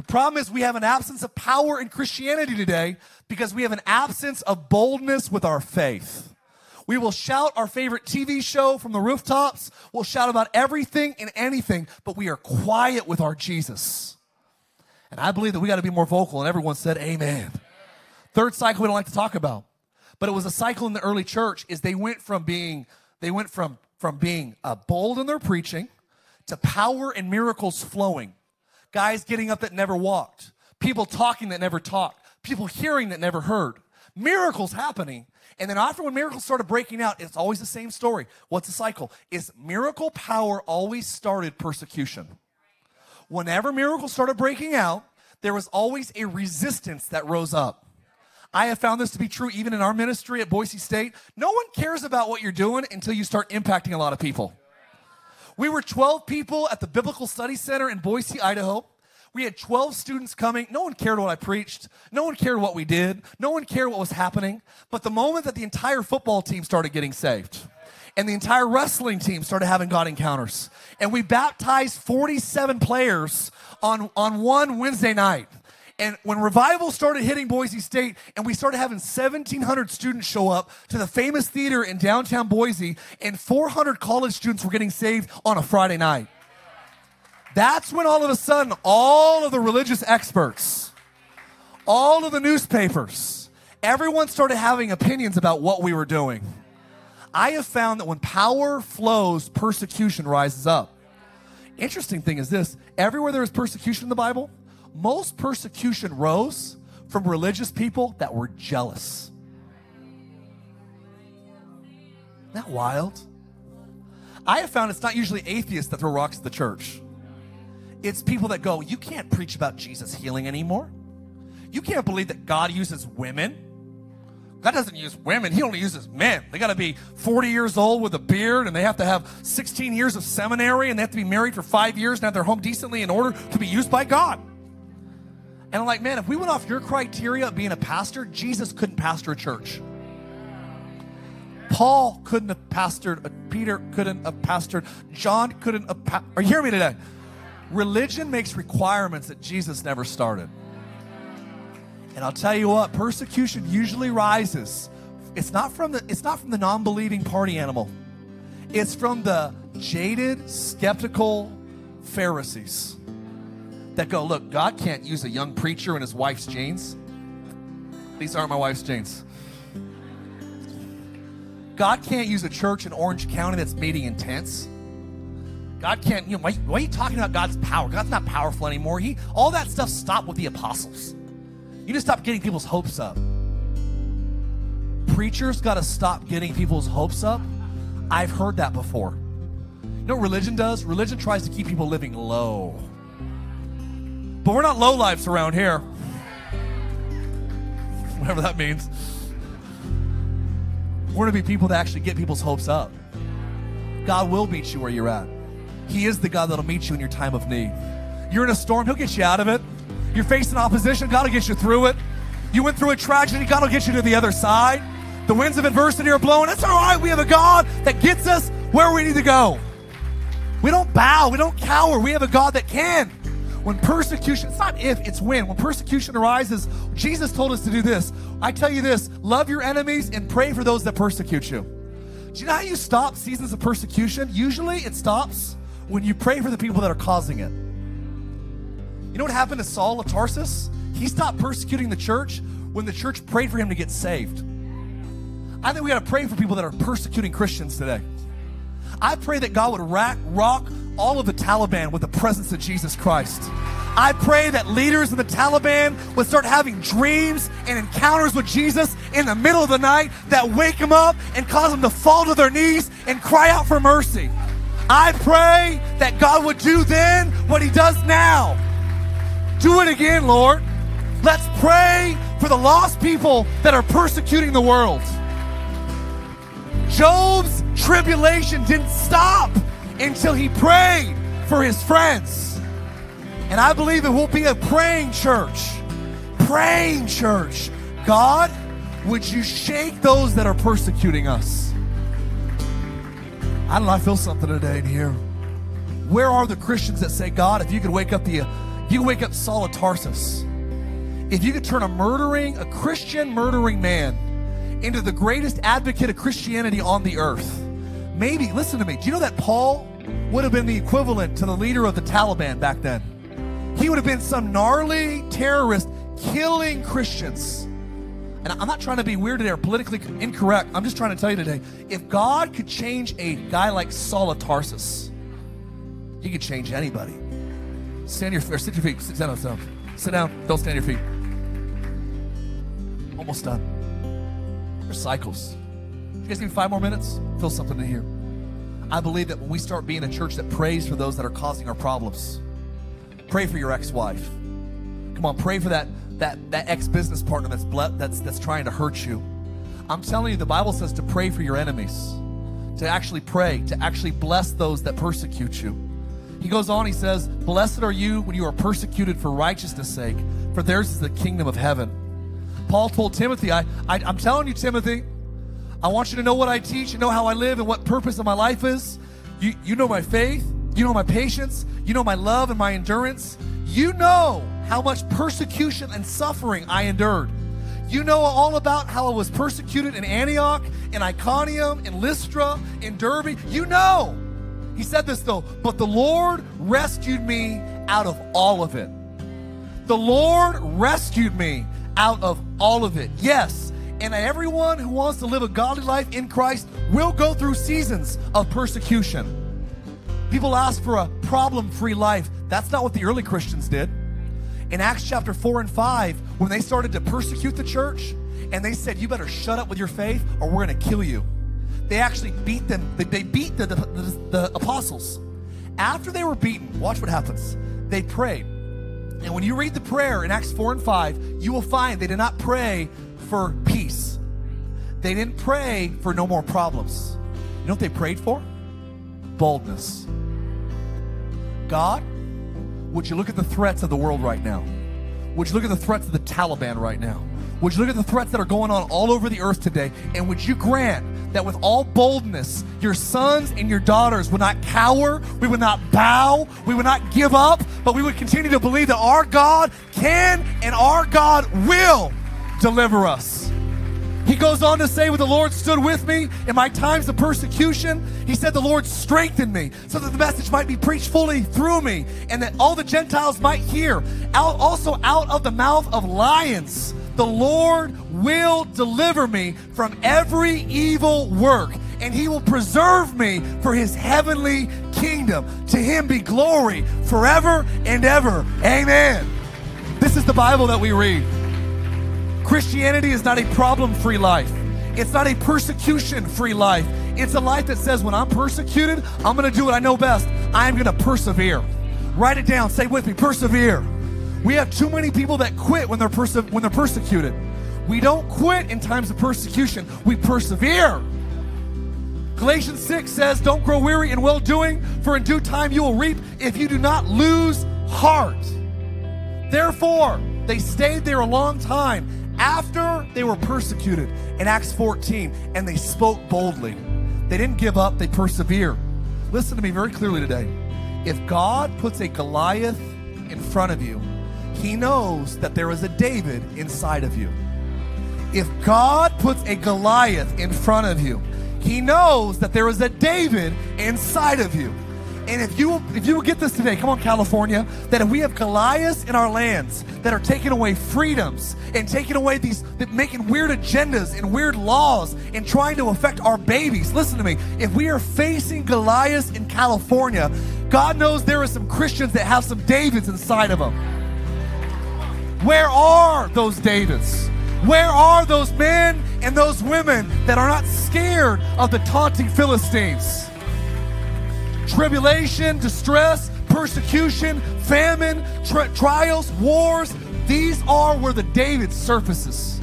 The problem is we have an absence of power in Christianity today because we have an absence of boldness with our faith. We will shout our favorite TV show from the rooftops. We'll shout about everything and anything, but we are quiet with our Jesus. And I believe that we got to be more vocal, and everyone said, Amen. Third cycle we don't like to talk about, but it was a cycle in the early church. Is they went from being they went from from being uh, bold in their preaching to power and miracles flowing guys getting up that never walked, people talking that never talked, people hearing that never heard, miracles happening. And then after when miracles started breaking out, it's always the same story. What's the cycle? Is miracle power always started persecution. Whenever miracles started breaking out, there was always a resistance that rose up. I have found this to be true even in our ministry at Boise State. No one cares about what you're doing until you start impacting a lot of people. We were 12 people at the Biblical Study Center in Boise, Idaho. We had 12 students coming. No one cared what I preached. No one cared what we did. No one cared what was happening. But the moment that the entire football team started getting saved, and the entire wrestling team started having God encounters, and we baptized 47 players on, on one Wednesday night. And when revival started hitting Boise State and we started having 1,700 students show up to the famous theater in downtown Boise, and 400 college students were getting saved on a Friday night. That's when all of a sudden, all of the religious experts, all of the newspapers, everyone started having opinions about what we were doing. I have found that when power flows, persecution rises up. Interesting thing is this everywhere there is persecution in the Bible, most persecution rose from religious people that were jealous. Isn't that wild? I have found it's not usually atheists that throw rocks at the church. It's people that go, You can't preach about Jesus healing anymore. You can't believe that God uses women. God doesn't use women, He only uses men. They got to be 40 years old with a beard, and they have to have 16 years of seminary, and they have to be married for five years and have their home decently in order to be used by God. And I'm like, man, if we went off your criteria of being a pastor, Jesus couldn't pastor a church. Paul couldn't have pastored, uh, Peter couldn't have pastored, John couldn't have. Pa- Are you hearing me today? Religion makes requirements that Jesus never started. And I'll tell you what, persecution usually rises. It's not from the it's not from the non-believing party animal. It's from the jaded, skeptical Pharisees that go, Look, God can't use a young preacher in his wife's jeans. These aren't my wife's jeans. God can't use a church in Orange County that's meeting in tents. God can't, you know, why, why, are you talking about God's power? God's not powerful anymore. He, all that stuff stopped with the apostles. You just stop getting people's hopes up. Preachers got to stop getting people's hopes up. I've heard that before. You know what religion does? Religion tries to keep people living low. But we're not low lives around here. Whatever that means. We're going to be people that actually get people's hopes up. God will meet you where you're at. He is the God that'll meet you in your time of need. You're in a storm, He'll get you out of it. You're facing opposition, God will get you through it. You went through a tragedy, God will get you to the other side. The winds of adversity are blowing. It's all right. We have a God that gets us where we need to go. We don't bow, we don't cower. We have a God that can. When persecution, it's not if, it's when. When persecution arises, Jesus told us to do this. I tell you this love your enemies and pray for those that persecute you. Do you know how you stop seasons of persecution? Usually it stops when you pray for the people that are causing it. You know what happened to Saul of Tarsus? He stopped persecuting the church when the church prayed for him to get saved. I think we got to pray for people that are persecuting Christians today. I pray that God would rack, rock all of the Taliban with the presence of Jesus Christ. I pray that leaders in the Taliban would start having dreams and encounters with Jesus in the middle of the night that wake them up and cause them to fall to their knees and cry out for mercy. I pray that God would do then what He does now. Do it again, Lord. Let's pray for the lost people that are persecuting the world. Job's tribulation didn't stop until he prayed for his friends. And I believe it will be a praying church. Praying church. God, would you shake those that are persecuting us? I don't know, I feel something today in here. Where are the Christians that say, God, if you could wake up the you wake up Saul of Tarsus, if you could turn a murdering, a Christian murdering man into the greatest advocate of Christianity on the earth, maybe, listen to me, do you know that Paul would have been the equivalent to the leader of the Taliban back then? He would have been some gnarly terrorist killing Christians. And I'm not trying to be weird today or politically incorrect. I'm just trying to tell you today if God could change a guy like Saul of Tarsus, he could change anybody. Stand your or sit your feet. Sit down. Sit down. Sit down. Don't stand your feet. Almost done. Cycles. You guys need five more minutes? Feel something in here. I believe that when we start being a church that prays for those that are causing our problems, pray for your ex-wife. Come on, pray for that that that ex-business partner that's ble- that's that's trying to hurt you. I'm telling you, the Bible says to pray for your enemies, to actually pray, to actually bless those that persecute you. He goes on, he says, Blessed are you when you are persecuted for righteousness' sake, for theirs is the kingdom of heaven. Paul told Timothy, I, I, am telling you, Timothy, I want you to know what I teach, and know how I live, and what purpose of my life is. You, you know my faith, you know my patience, you know my love and my endurance. You know how much persecution and suffering I endured. You know all about how I was persecuted in Antioch, in Iconium, in Lystra, in Derbe. You know. He said this though, but the Lord rescued me out of all of it. The Lord rescued me out of all of it. Yes, and everyone who wants to live a godly life in Christ will go through seasons of persecution. People ask for a problem free life. That's not what the early Christians did. In Acts chapter 4 and 5, when they started to persecute the church, and they said, You better shut up with your faith or we're going to kill you they actually beat them. They, beat the, the, the, the apostles. After they were beaten, watch what happens. They prayed. And when you read the prayer in Acts 4 and 5, you will find they did not pray for peace. They didn't pray for no more problems. You know what they prayed for? Boldness. God, would you look at the threats of the world right now? Would you look at the threats of the Taliban right now? Would you look at the threats that are going on all over the earth today? And would you grant that with all boldness, your sons and your daughters would not cower, we would not bow, we would not give up, but we would continue to believe that our God can and our God will deliver us. He goes on to say, When the Lord stood with me in my times of persecution, he said, The Lord strengthened me so that the message might be preached fully through me and that all the Gentiles might hear. Out, also, out of the mouth of lions, the Lord will deliver me from every evil work and he will preserve me for his heavenly kingdom. To him be glory forever and ever. Amen. This is the Bible that we read. Christianity is not a problem free life. It's not a persecution free life. It's a life that says, when I'm persecuted, I'm going to do what I know best. I'm going to persevere. Write it down. Say with me, persevere. We have too many people that quit when they're, perse- when they're persecuted. We don't quit in times of persecution, we persevere. Galatians 6 says, Don't grow weary in well doing, for in due time you will reap if you do not lose heart. Therefore, they stayed there a long time after they were persecuted in Acts 14, and they spoke boldly. They didn't give up, they persevered. Listen to me very clearly today. If God puts a Goliath in front of you, he knows that there is a David inside of you. If God puts a Goliath in front of you, he knows that there is a David inside of you. And if you if you will get this today, come on, California, that if we have Goliaths in our lands that are taking away freedoms and taking away these, that making weird agendas and weird laws and trying to affect our babies, listen to me. If we are facing Goliaths in California, God knows there are some Christians that have some Davids inside of them. Where are those Davids? Where are those men and those women that are not scared of the taunting Philistines? Tribulation, distress, persecution, famine, tri- trials, wars, these are where the David surfaces.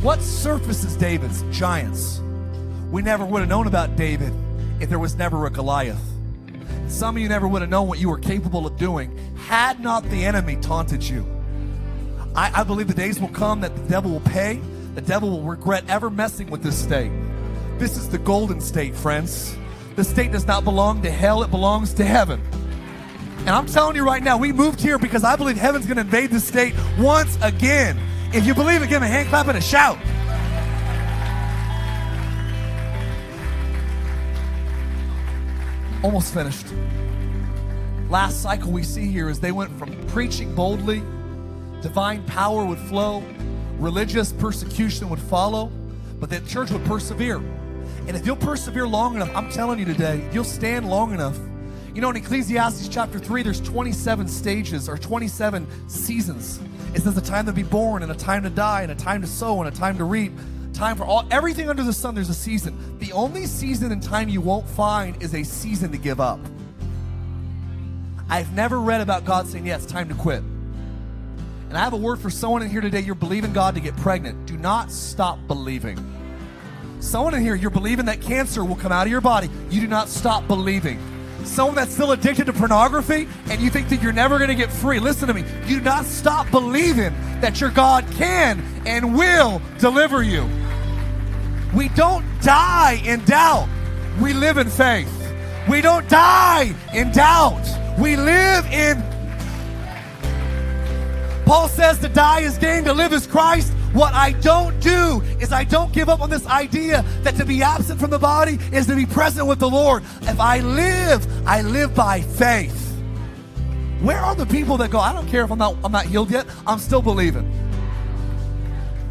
What surfaces David's? Giants. We never would have known about David if there was never a Goliath. Some of you never would have known what you were capable of doing had not the enemy taunted you. I, I believe the days will come that the devil will pay. The devil will regret ever messing with this state. This is the golden state, friends. The state does not belong to hell, it belongs to heaven. And I'm telling you right now, we moved here because I believe heaven's going to invade the state once again. If you believe it, give a hand clap and a shout. Almost finished. Last cycle we see here is they went from preaching boldly, divine power would flow, religious persecution would follow, but the church would persevere. And if you'll persevere long enough, I'm telling you today, you'll stand long enough. You know, in Ecclesiastes chapter 3, there's 27 stages or 27 seasons. It says a time to be born and a time to die and a time to sow and a time to reap. Time for all everything under the sun, there's a season. The only season and time you won't find is a season to give up. I've never read about God saying, Yeah, it's time to quit. And I have a word for someone in here today. You're believing God to get pregnant. Do not stop believing. Someone in here, you're believing that cancer will come out of your body. You do not stop believing. Someone that's still addicted to pornography and you think that you're never going to get free. Listen to me. You do not stop believing that your God can and will deliver you. We don't die in doubt. We live in faith. We don't die in doubt. We live in Paul says to die is gain, to live is Christ. What I don't do is I don't give up on this idea that to be absent from the body is to be present with the Lord. If I live, I live by faith. Where are the people that go, I don't care if I'm not I'm not healed yet, I'm still believing.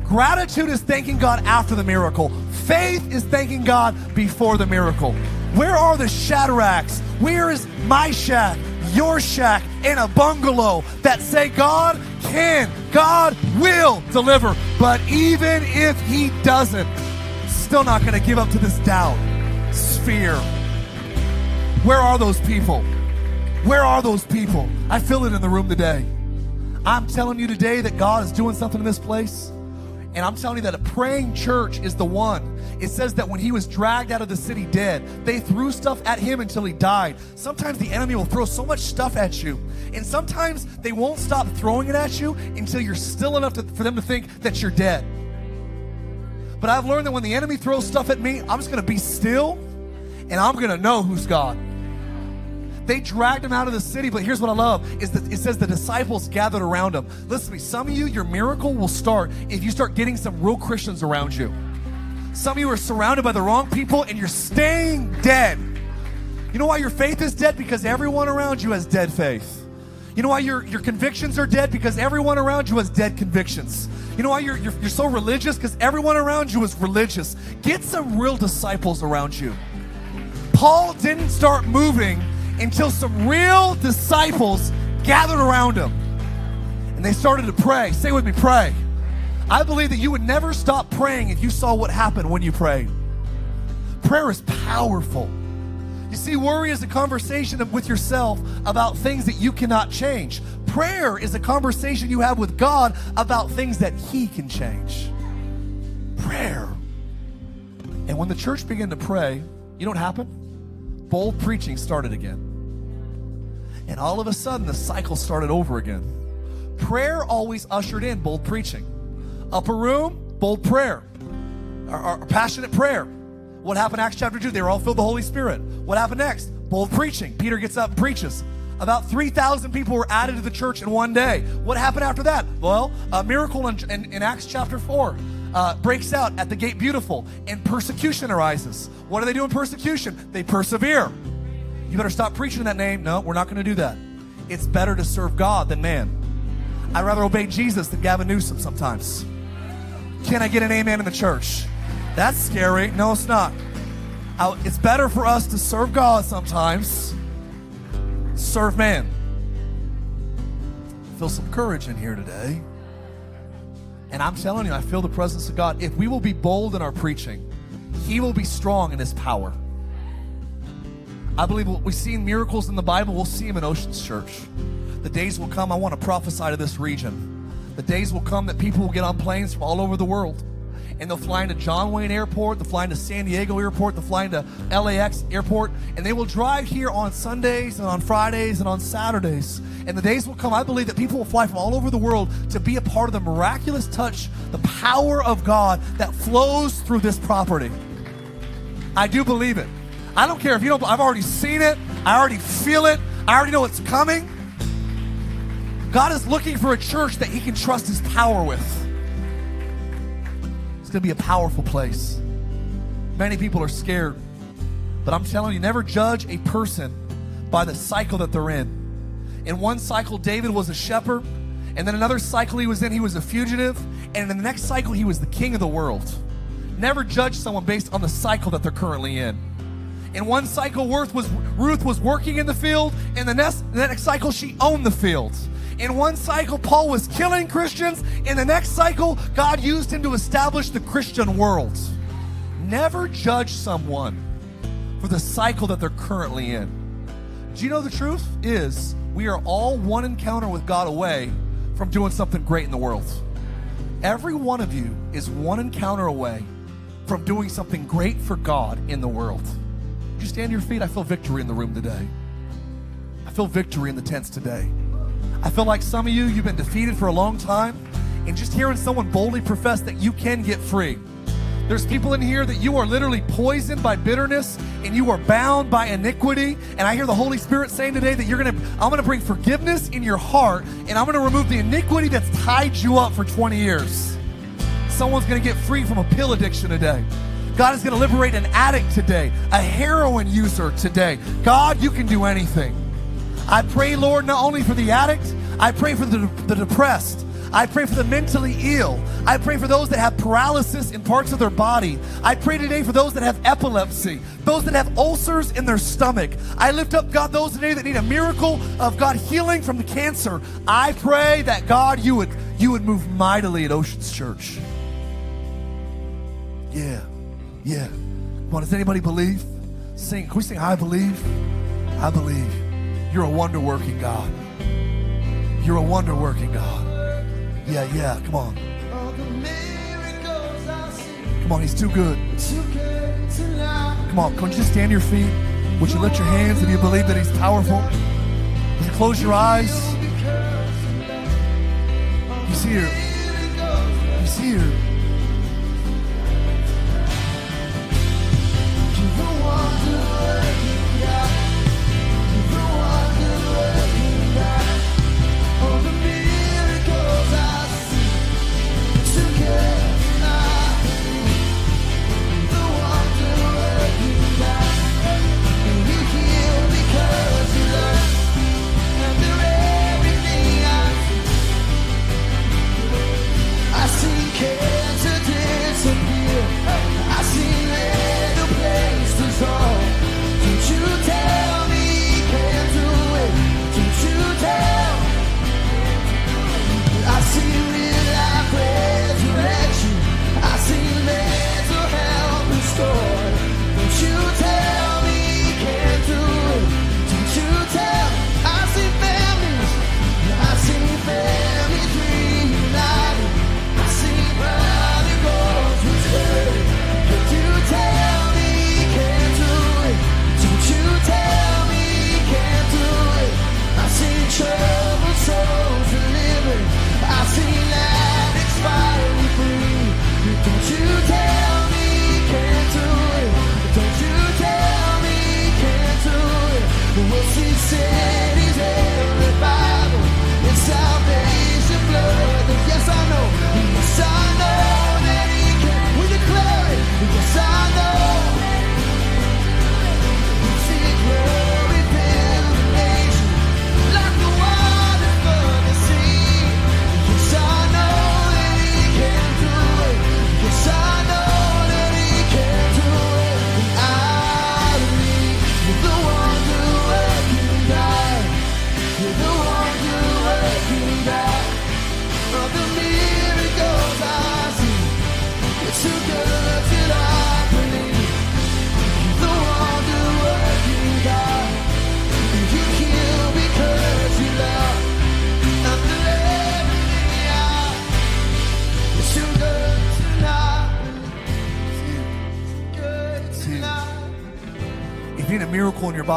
Gratitude is thanking God after the miracle. Faith is thanking God before the miracle. Where are the Shadrachs? Where is Meshach, your shack, in Abednego that say God can, God will deliver. But even if He doesn't, still not going to give up to this doubt. Sphere. Where are those people? Where are those people? I feel it in the room today. I'm telling you today that God is doing something in this place. And I'm telling you that a praying church is the one. It says that when he was dragged out of the city dead, they threw stuff at him until he died. Sometimes the enemy will throw so much stuff at you. And sometimes they won't stop throwing it at you until you're still enough to, for them to think that you're dead. But I've learned that when the enemy throws stuff at me, I'm just going to be still and I'm going to know who's God. They dragged him out of the city, but here's what I love is that it says the disciples gathered around him. Listen to me, some of you, your miracle will start if you start getting some real Christians around you. Some of you are surrounded by the wrong people and you're staying dead. You know why your faith is dead? Because everyone around you has dead faith. You know why your, your convictions are dead? Because everyone around you has dead convictions. You know why you're, you're, you're so religious? Because everyone around you is religious. Get some real disciples around you. Paul didn't start moving until some real disciples gathered around him. And they started to pray. Say with me, pray. I believe that you would never stop praying if you saw what happened when you prayed. Prayer is powerful. You see, worry is a conversation with yourself about things that you cannot change. Prayer is a conversation you have with God about things that He can change. Prayer. And when the church began to pray, you know what happened? Bold preaching started again. And all of a sudden, the cycle started over again. Prayer always ushered in bold preaching. Upper room, bold prayer. Our, passionate prayer. What happened Acts chapter 2? They were all filled with the Holy Spirit. What happened next? Bold preaching. Peter gets up and preaches. About 3,000 people were added to the church in one day. What happened after that? Well, a miracle in, in, in Acts chapter 4 uh, breaks out at the gate beautiful, and persecution arises. What do they do in persecution? They persevere. You better stop preaching that name. No, we're not going to do that. It's better to serve God than man. I'd rather obey Jesus than Gavin Newsom sometimes. Can I get an amen in the church? That's scary. No, it's not. It's better for us to serve God sometimes, serve man. I feel some courage in here today. And I'm telling you, I feel the presence of God. If we will be bold in our preaching, He will be strong in His power. I believe what we see in miracles in the Bible, we'll see them in Oceans Church. The days will come, I want to prophesy to this region. The days will come that people will get on planes from all over the world and they'll fly into John Wayne Airport, they'll fly into San Diego Airport, they'll fly into LAX Airport, and they will drive here on Sundays and on Fridays and on Saturdays. And the days will come, I believe, that people will fly from all over the world to be a part of the miraculous touch, the power of God that flows through this property. I do believe it. I don't care if you don't, I've already seen it, I already feel it, I already know it's coming. God is looking for a church that He can trust His power with. It's going to be a powerful place. Many people are scared, but I'm telling you, never judge a person by the cycle that they're in. In one cycle, David was a shepherd, and then another cycle he was in, he was a fugitive, and in the next cycle, he was the king of the world. Never judge someone based on the cycle that they're currently in. In one cycle, Ruth was, Ruth was working in the field. In the next, the next cycle, she owned the field. In one cycle, Paul was killing Christians. In the next cycle, God used him to establish the Christian world. Never judge someone for the cycle that they're currently in. Do you know the truth is we are all one encounter with God away from doing something great in the world. Every one of you is one encounter away from doing something great for God in the world. Would you stand your feet? I feel victory in the room today. I feel victory in the tents today. I feel like some of you, you've been defeated for a long time, and just hearing someone boldly profess that you can get free. There's people in here that you are literally poisoned by bitterness and you are bound by iniquity. And I hear the Holy Spirit saying today that you're gonna, I'm gonna bring forgiveness in your heart and I'm gonna remove the iniquity that's tied you up for 20 years. Someone's gonna get free from a pill addiction today. God is gonna liberate an addict today, a heroin user today. God, you can do anything. I pray, Lord, not only for the addict, I pray for the, the depressed. I pray for the mentally ill. I pray for those that have paralysis in parts of their body. I pray today for those that have epilepsy, those that have ulcers in their stomach. I lift up, God, those today that need a miracle of God healing from the cancer. I pray that God, you would you would move mightily at Oceans Church. Yeah, yeah. Come on, does anybody believe? Sing. Can we sing I believe? I believe. You're a wonder working God. You're a wonder working God. Yeah, yeah, come on. Come on, He's too good. Come on, Can't you just stand your feet? Would you lift your hands if you believe that He's powerful? Would you close your eyes? He's here. He's here. Miracle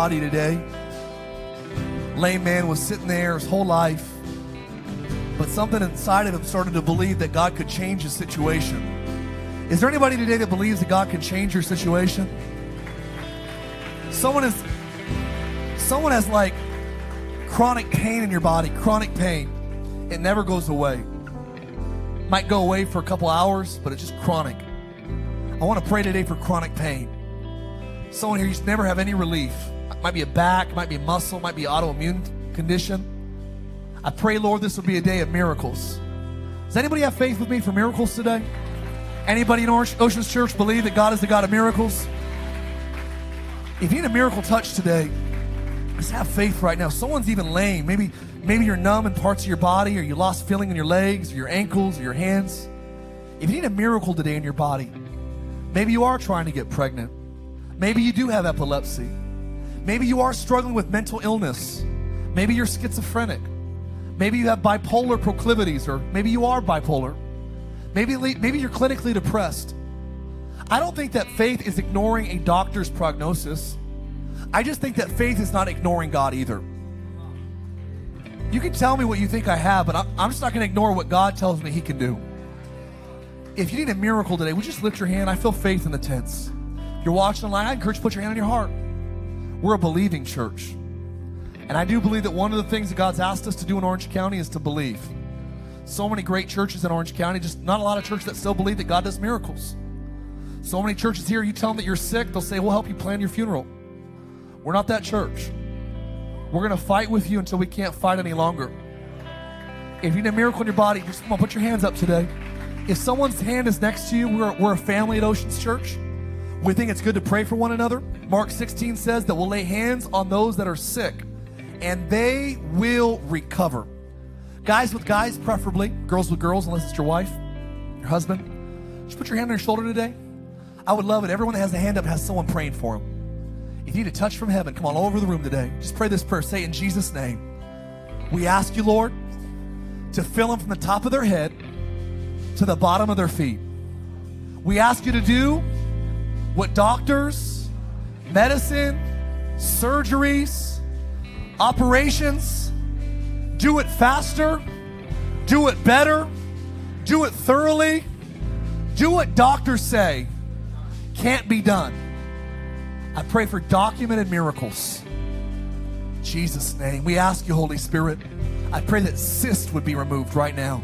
body today. Lame man was sitting there his whole life, but something inside of him started to believe that God could change his situation. Is there anybody today that believes that God can change your situation? Someone is someone has like chronic pain in your body, chronic pain. It never goes away. Might go away for a couple hours, but it's just chronic. I want to pray today for chronic pain. Someone here, you just never have any relief. It might be a back, might be muscle, might be autoimmune condition. I pray, Lord, this will be a day of miracles. Does anybody have faith with me for miracles today? Anybody in Oceans Church believe that God is the God of miracles? If you need a miracle touch today, just have faith right now. Someone's even lame. Maybe, maybe you're numb in parts of your body, or you lost feeling in your legs, or your ankles, or your hands. If you need a miracle today in your body, Maybe you are trying to get pregnant. Maybe you do have epilepsy. Maybe you are struggling with mental illness. Maybe you're schizophrenic. Maybe you have bipolar proclivities, or maybe you are bipolar. Maybe, maybe you're clinically depressed. I don't think that faith is ignoring a doctor's prognosis. I just think that faith is not ignoring God either. You can tell me what you think I have, but I'm just not going to ignore what God tells me He can do. If you need a miracle today, would you just lift your hand? I feel faith in the tents. If you're watching online, I encourage you to put your hand on your heart. We're a believing church. And I do believe that one of the things that God's asked us to do in Orange County is to believe. So many great churches in Orange County, just not a lot of churches that still believe that God does miracles. So many churches here, you tell them that you're sick, they'll say, We'll help you plan your funeral. We're not that church. We're going to fight with you until we can't fight any longer. If you need a miracle in your body, just come on, put your hands up today. If someone's hand is next to you, we're, we're a family at Oceans Church. We think it's good to pray for one another. Mark 16 says that we'll lay hands on those that are sick and they will recover. Guys with guys, preferably. Girls with girls, unless it's your wife, your husband. Just put your hand on your shoulder today. I would love it. Everyone that has a hand up has someone praying for them. If you need a touch from heaven, come on all over the room today. Just pray this prayer. Say in Jesus' name. We ask you, Lord, to fill them from the top of their head to the bottom of their feet. We ask you to do what doctors, medicine, surgeries, operations, do it faster, do it better, do it thoroughly, do what doctors say can't be done. I pray for documented miracles. In Jesus' name. We ask you, Holy Spirit. I pray that cyst would be removed right now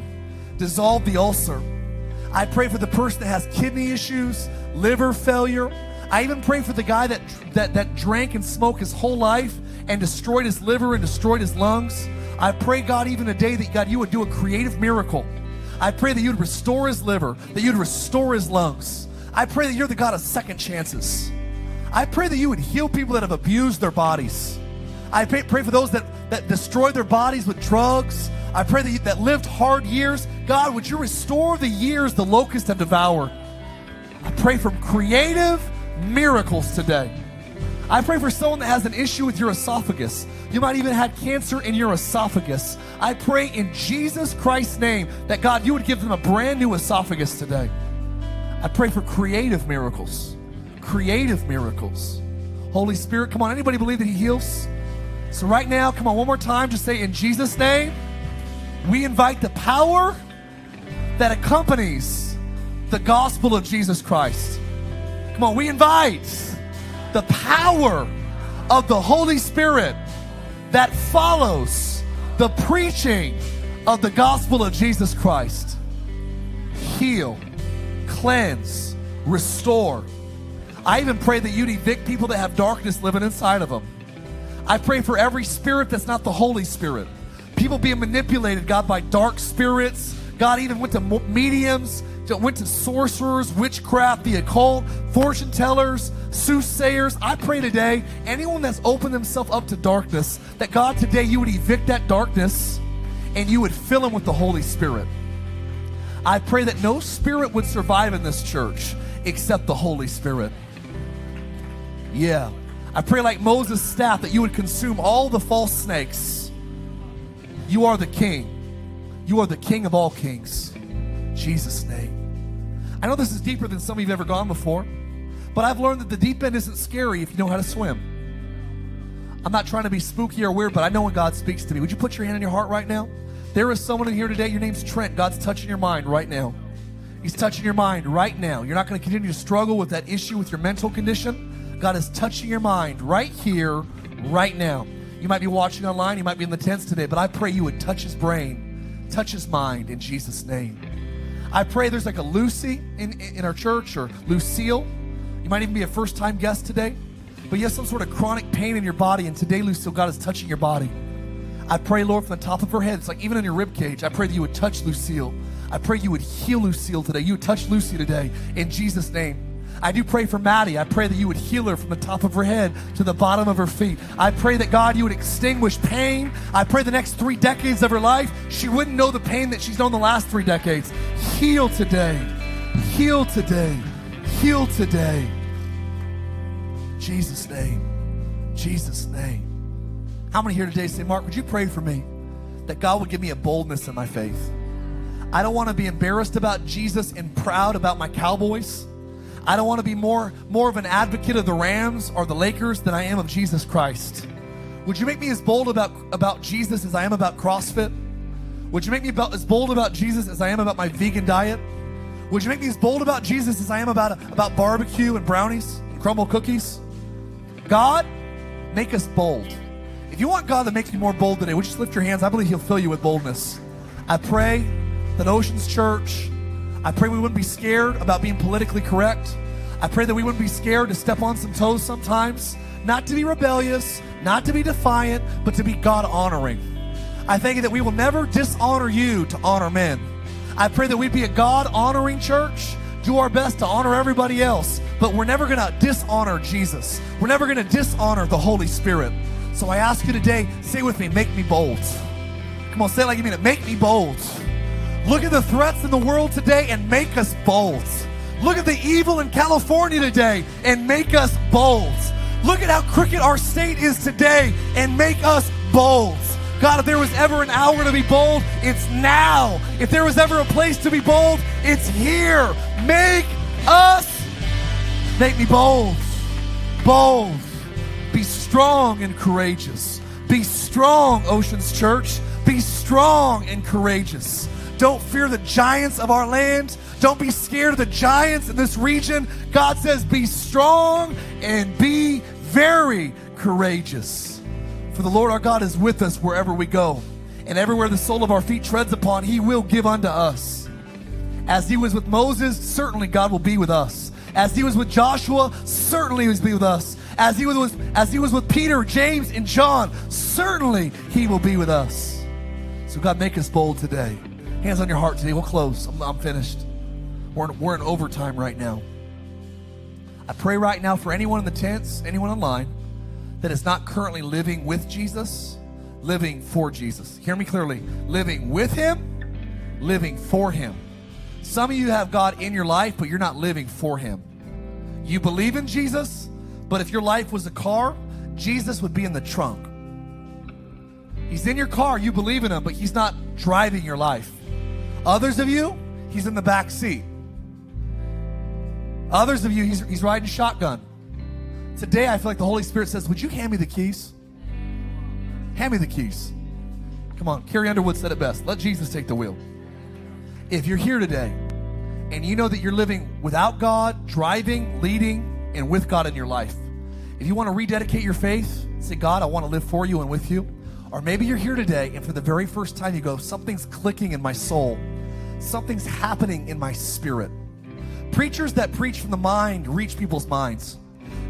dissolve the ulcer. I pray for the person that has kidney issues, liver failure. I even pray for the guy that, that, that drank and smoked his whole life and destroyed his liver and destroyed his lungs. I pray, God, even today that God, you would do a creative miracle. I pray that you'd restore his liver, that you'd restore his lungs. I pray that you're the God of second chances. I pray that you would heal people that have abused their bodies. I pray, pray for those that, that destroy their bodies with drugs, I pray that, you, that lived hard years, God, would you restore the years the locusts have devoured? I pray for creative miracles today. I pray for someone that has an issue with your esophagus. You might even have cancer in your esophagus. I pray in Jesus Christ's name that God, you would give them a brand new esophagus today. I pray for creative miracles. Creative miracles. Holy Spirit, come on. Anybody believe that He heals? So, right now, come on, one more time, just say in Jesus' name we invite the power that accompanies the gospel of Jesus Christ. Come on, we invite the power of the Holy Spirit that follows the preaching of the gospel of Jesus Christ. Heal, cleanse, restore. I even pray that you'd evict people that have darkness living inside of them. I pray for every spirit that's not the Holy Spirit people being manipulated, God, by dark spirits. God even went to mediums, went to sorcerers, witchcraft, the occult, fortune tellers, soothsayers. I pray today, anyone that's opened themselves up to darkness, that God today you would evict that darkness and you would fill them with the Holy Spirit. I pray that no spirit would survive in this church except the Holy Spirit. Yeah. I pray like Moses' staff that you would consume all the false snakes you are the king. You are the king of all kings. Jesus' name. I know this is deeper than some of you have ever gone before, but I've learned that the deep end isn't scary if you know how to swim. I'm not trying to be spooky or weird, but I know when God speaks to me. Would you put your hand on your heart right now? There is someone in here today. Your name's Trent. God's touching your mind right now. He's touching your mind right now. You're not going to continue to struggle with that issue with your mental condition. God is touching your mind right here, right now. You might be watching online, you might be in the tents today, but I pray you would touch his brain, touch his mind in Jesus' name. I pray there's like a Lucy in, in our church or Lucille. You might even be a first time guest today, but you have some sort of chronic pain in your body, and today, Lucille, God is touching your body. I pray, Lord, from the top of her head, it's like even in your rib cage, I pray that you would touch Lucille. I pray you would heal Lucille today. You would touch Lucy today in Jesus' name. I do pray for Maddie. I pray that you would heal her from the top of her head to the bottom of her feet. I pray that God, you would extinguish pain. I pray the next three decades of her life, she wouldn't know the pain that she's known the last three decades. Heal today. Heal today. Heal today. Jesus' name. Jesus' name. How many here today say, Mark, would you pray for me that God would give me a boldness in my faith? I don't want to be embarrassed about Jesus and proud about my Cowboys. I don't want to be more, more of an advocate of the Rams or the Lakers than I am of Jesus Christ. Would you make me as bold about, about Jesus as I am about CrossFit? Would you make me about, as bold about Jesus as I am about my vegan diet? Would you make me as bold about Jesus as I am about, about barbecue and brownies and crumble cookies? God, make us bold. If you want God to make you more bold today, would you just lift your hands? I believe He'll fill you with boldness. I pray that Oceans Church I pray we wouldn't be scared about being politically correct. I pray that we wouldn't be scared to step on some toes sometimes, not to be rebellious, not to be defiant, but to be God honoring. I thank you that we will never dishonor you to honor men. I pray that we'd be a God honoring church, do our best to honor everybody else, but we're never going to dishonor Jesus. We're never going to dishonor the Holy Spirit. So I ask you today, say with me, make me bold. Come on, say it like you mean it. Make me bold. Look at the threats in the world today and make us bold. Look at the evil in California today and make us bold. Look at how crooked our state is today and make us bold. God, if there was ever an hour to be bold, it's now. If there was ever a place to be bold, it's here. Make us, make me bold. Bold. Be strong and courageous. Be strong, Oceans Church. Be strong and courageous. Don't fear the giants of our land. Don't be scared of the giants in this region. God says, be strong and be very courageous. For the Lord our God is with us wherever we go. And everywhere the sole of our feet treads upon, he will give unto us. As he was with Moses, certainly God will be with us. As he was with Joshua, certainly he will be with us. As he was with, as he was with Peter, James, and John, certainly he will be with us. So God, make us bold today. Hands on your heart today. We'll close. I'm, I'm finished. We're in, we're in overtime right now. I pray right now for anyone in the tents, anyone online that is not currently living with Jesus, living for Jesus. Hear me clearly. Living with Him, living for Him. Some of you have God in your life, but you're not living for Him. You believe in Jesus, but if your life was a car, Jesus would be in the trunk. He's in your car, you believe in Him, but He's not driving your life. Others of you, he's in the back seat. Others of you, he's, he's riding shotgun. Today, I feel like the Holy Spirit says, Would you hand me the keys? Hand me the keys. Come on, Carrie Underwood said it best. Let Jesus take the wheel. If you're here today and you know that you're living without God, driving, leading, and with God in your life, if you want to rededicate your faith, say, God, I want to live for you and with you. Or maybe you're here today and for the very first time you go, something's clicking in my soul something's happening in my spirit. Preachers that preach from the mind reach people's minds.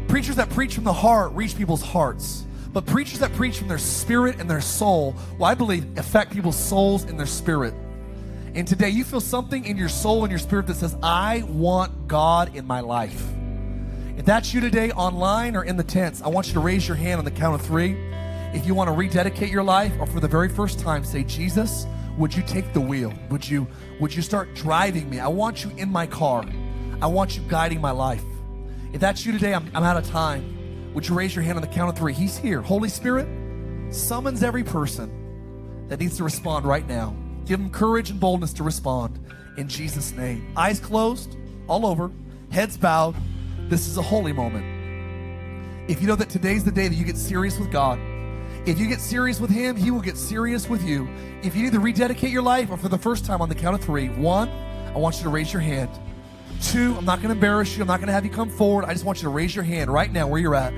Preachers that preach from the heart reach people's hearts. But preachers that preach from their spirit and their soul, well, I believe, affect people's souls and their spirit. And today you feel something in your soul and your spirit that says, I want God in my life. If that's you today online or in the tents, I want you to raise your hand on the count of three. If you want to rededicate your life or for the very first time, say, Jesus, would you take the wheel? Would you would you start driving me? I want you in my car. I want you guiding my life. If that's you today, I'm, I'm out of time. Would you raise your hand on the count of three? He's here. Holy Spirit summons every person that needs to respond right now. Give them courage and boldness to respond in Jesus' name. Eyes closed, all over, heads bowed. This is a holy moment. if you know that today's the day that you get serious with God, if you get serious with Him, He will get serious with you. If you need to rededicate your life, or for the first time on the count of three, one, I want you to raise your hand. Two, I'm not going to embarrass you. I'm not going to have you come forward. I just want you to raise your hand right now where you're at.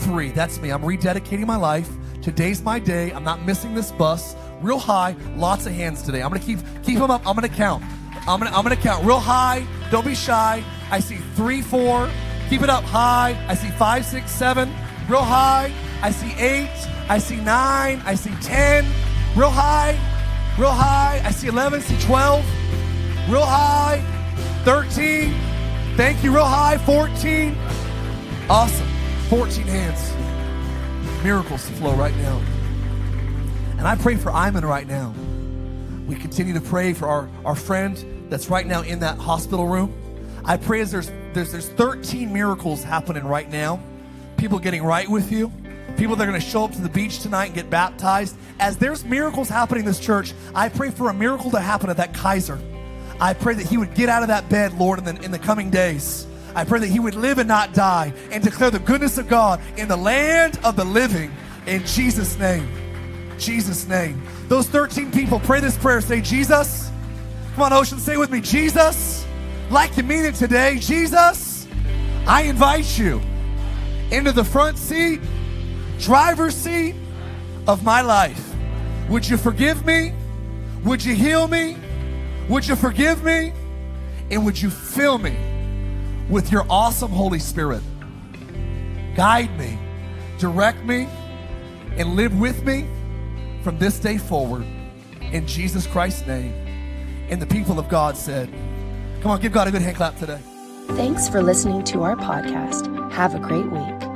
Three, that's me. I'm rededicating my life. Today's my day. I'm not missing this bus. Real high, lots of hands today. I'm going to keep keep them up. I'm going to count. I'm going to I'm going to count real high. Don't be shy. I see three, four. Keep it up high. I see five, six, seven. Real high. I see eight. I see nine. I see ten. Real high. Real high. I see 11. I See 12. Real high. 13. Thank you. Real high. 14. Awesome. 14 hands. Miracles to flow right now. And I pray for Iman right now. We continue to pray for our, our friend that's right now in that hospital room. I pray as there's, there's, there's 13 miracles happening right now. People getting right with you. People that are going to show up to the beach tonight and get baptized. As there's miracles happening in this church, I pray for a miracle to happen at that Kaiser. I pray that he would get out of that bed, Lord, in the, in the coming days. I pray that he would live and not die and declare the goodness of God in the land of the living in Jesus' name. Jesus' name. Those 13 people, pray this prayer. Say, Jesus. Come on, Ocean, say with me, Jesus. Like you mean it today, Jesus. I invite you into the front seat, driver's seat of my life. Would you forgive me? Would you heal me? Would you forgive me? And would you fill me with your awesome Holy Spirit? Guide me, direct me, and live with me from this day forward. In Jesus Christ's name. And the people of God said, Come on, give God a good hand clap today. Thanks for listening to our podcast. Have a great week.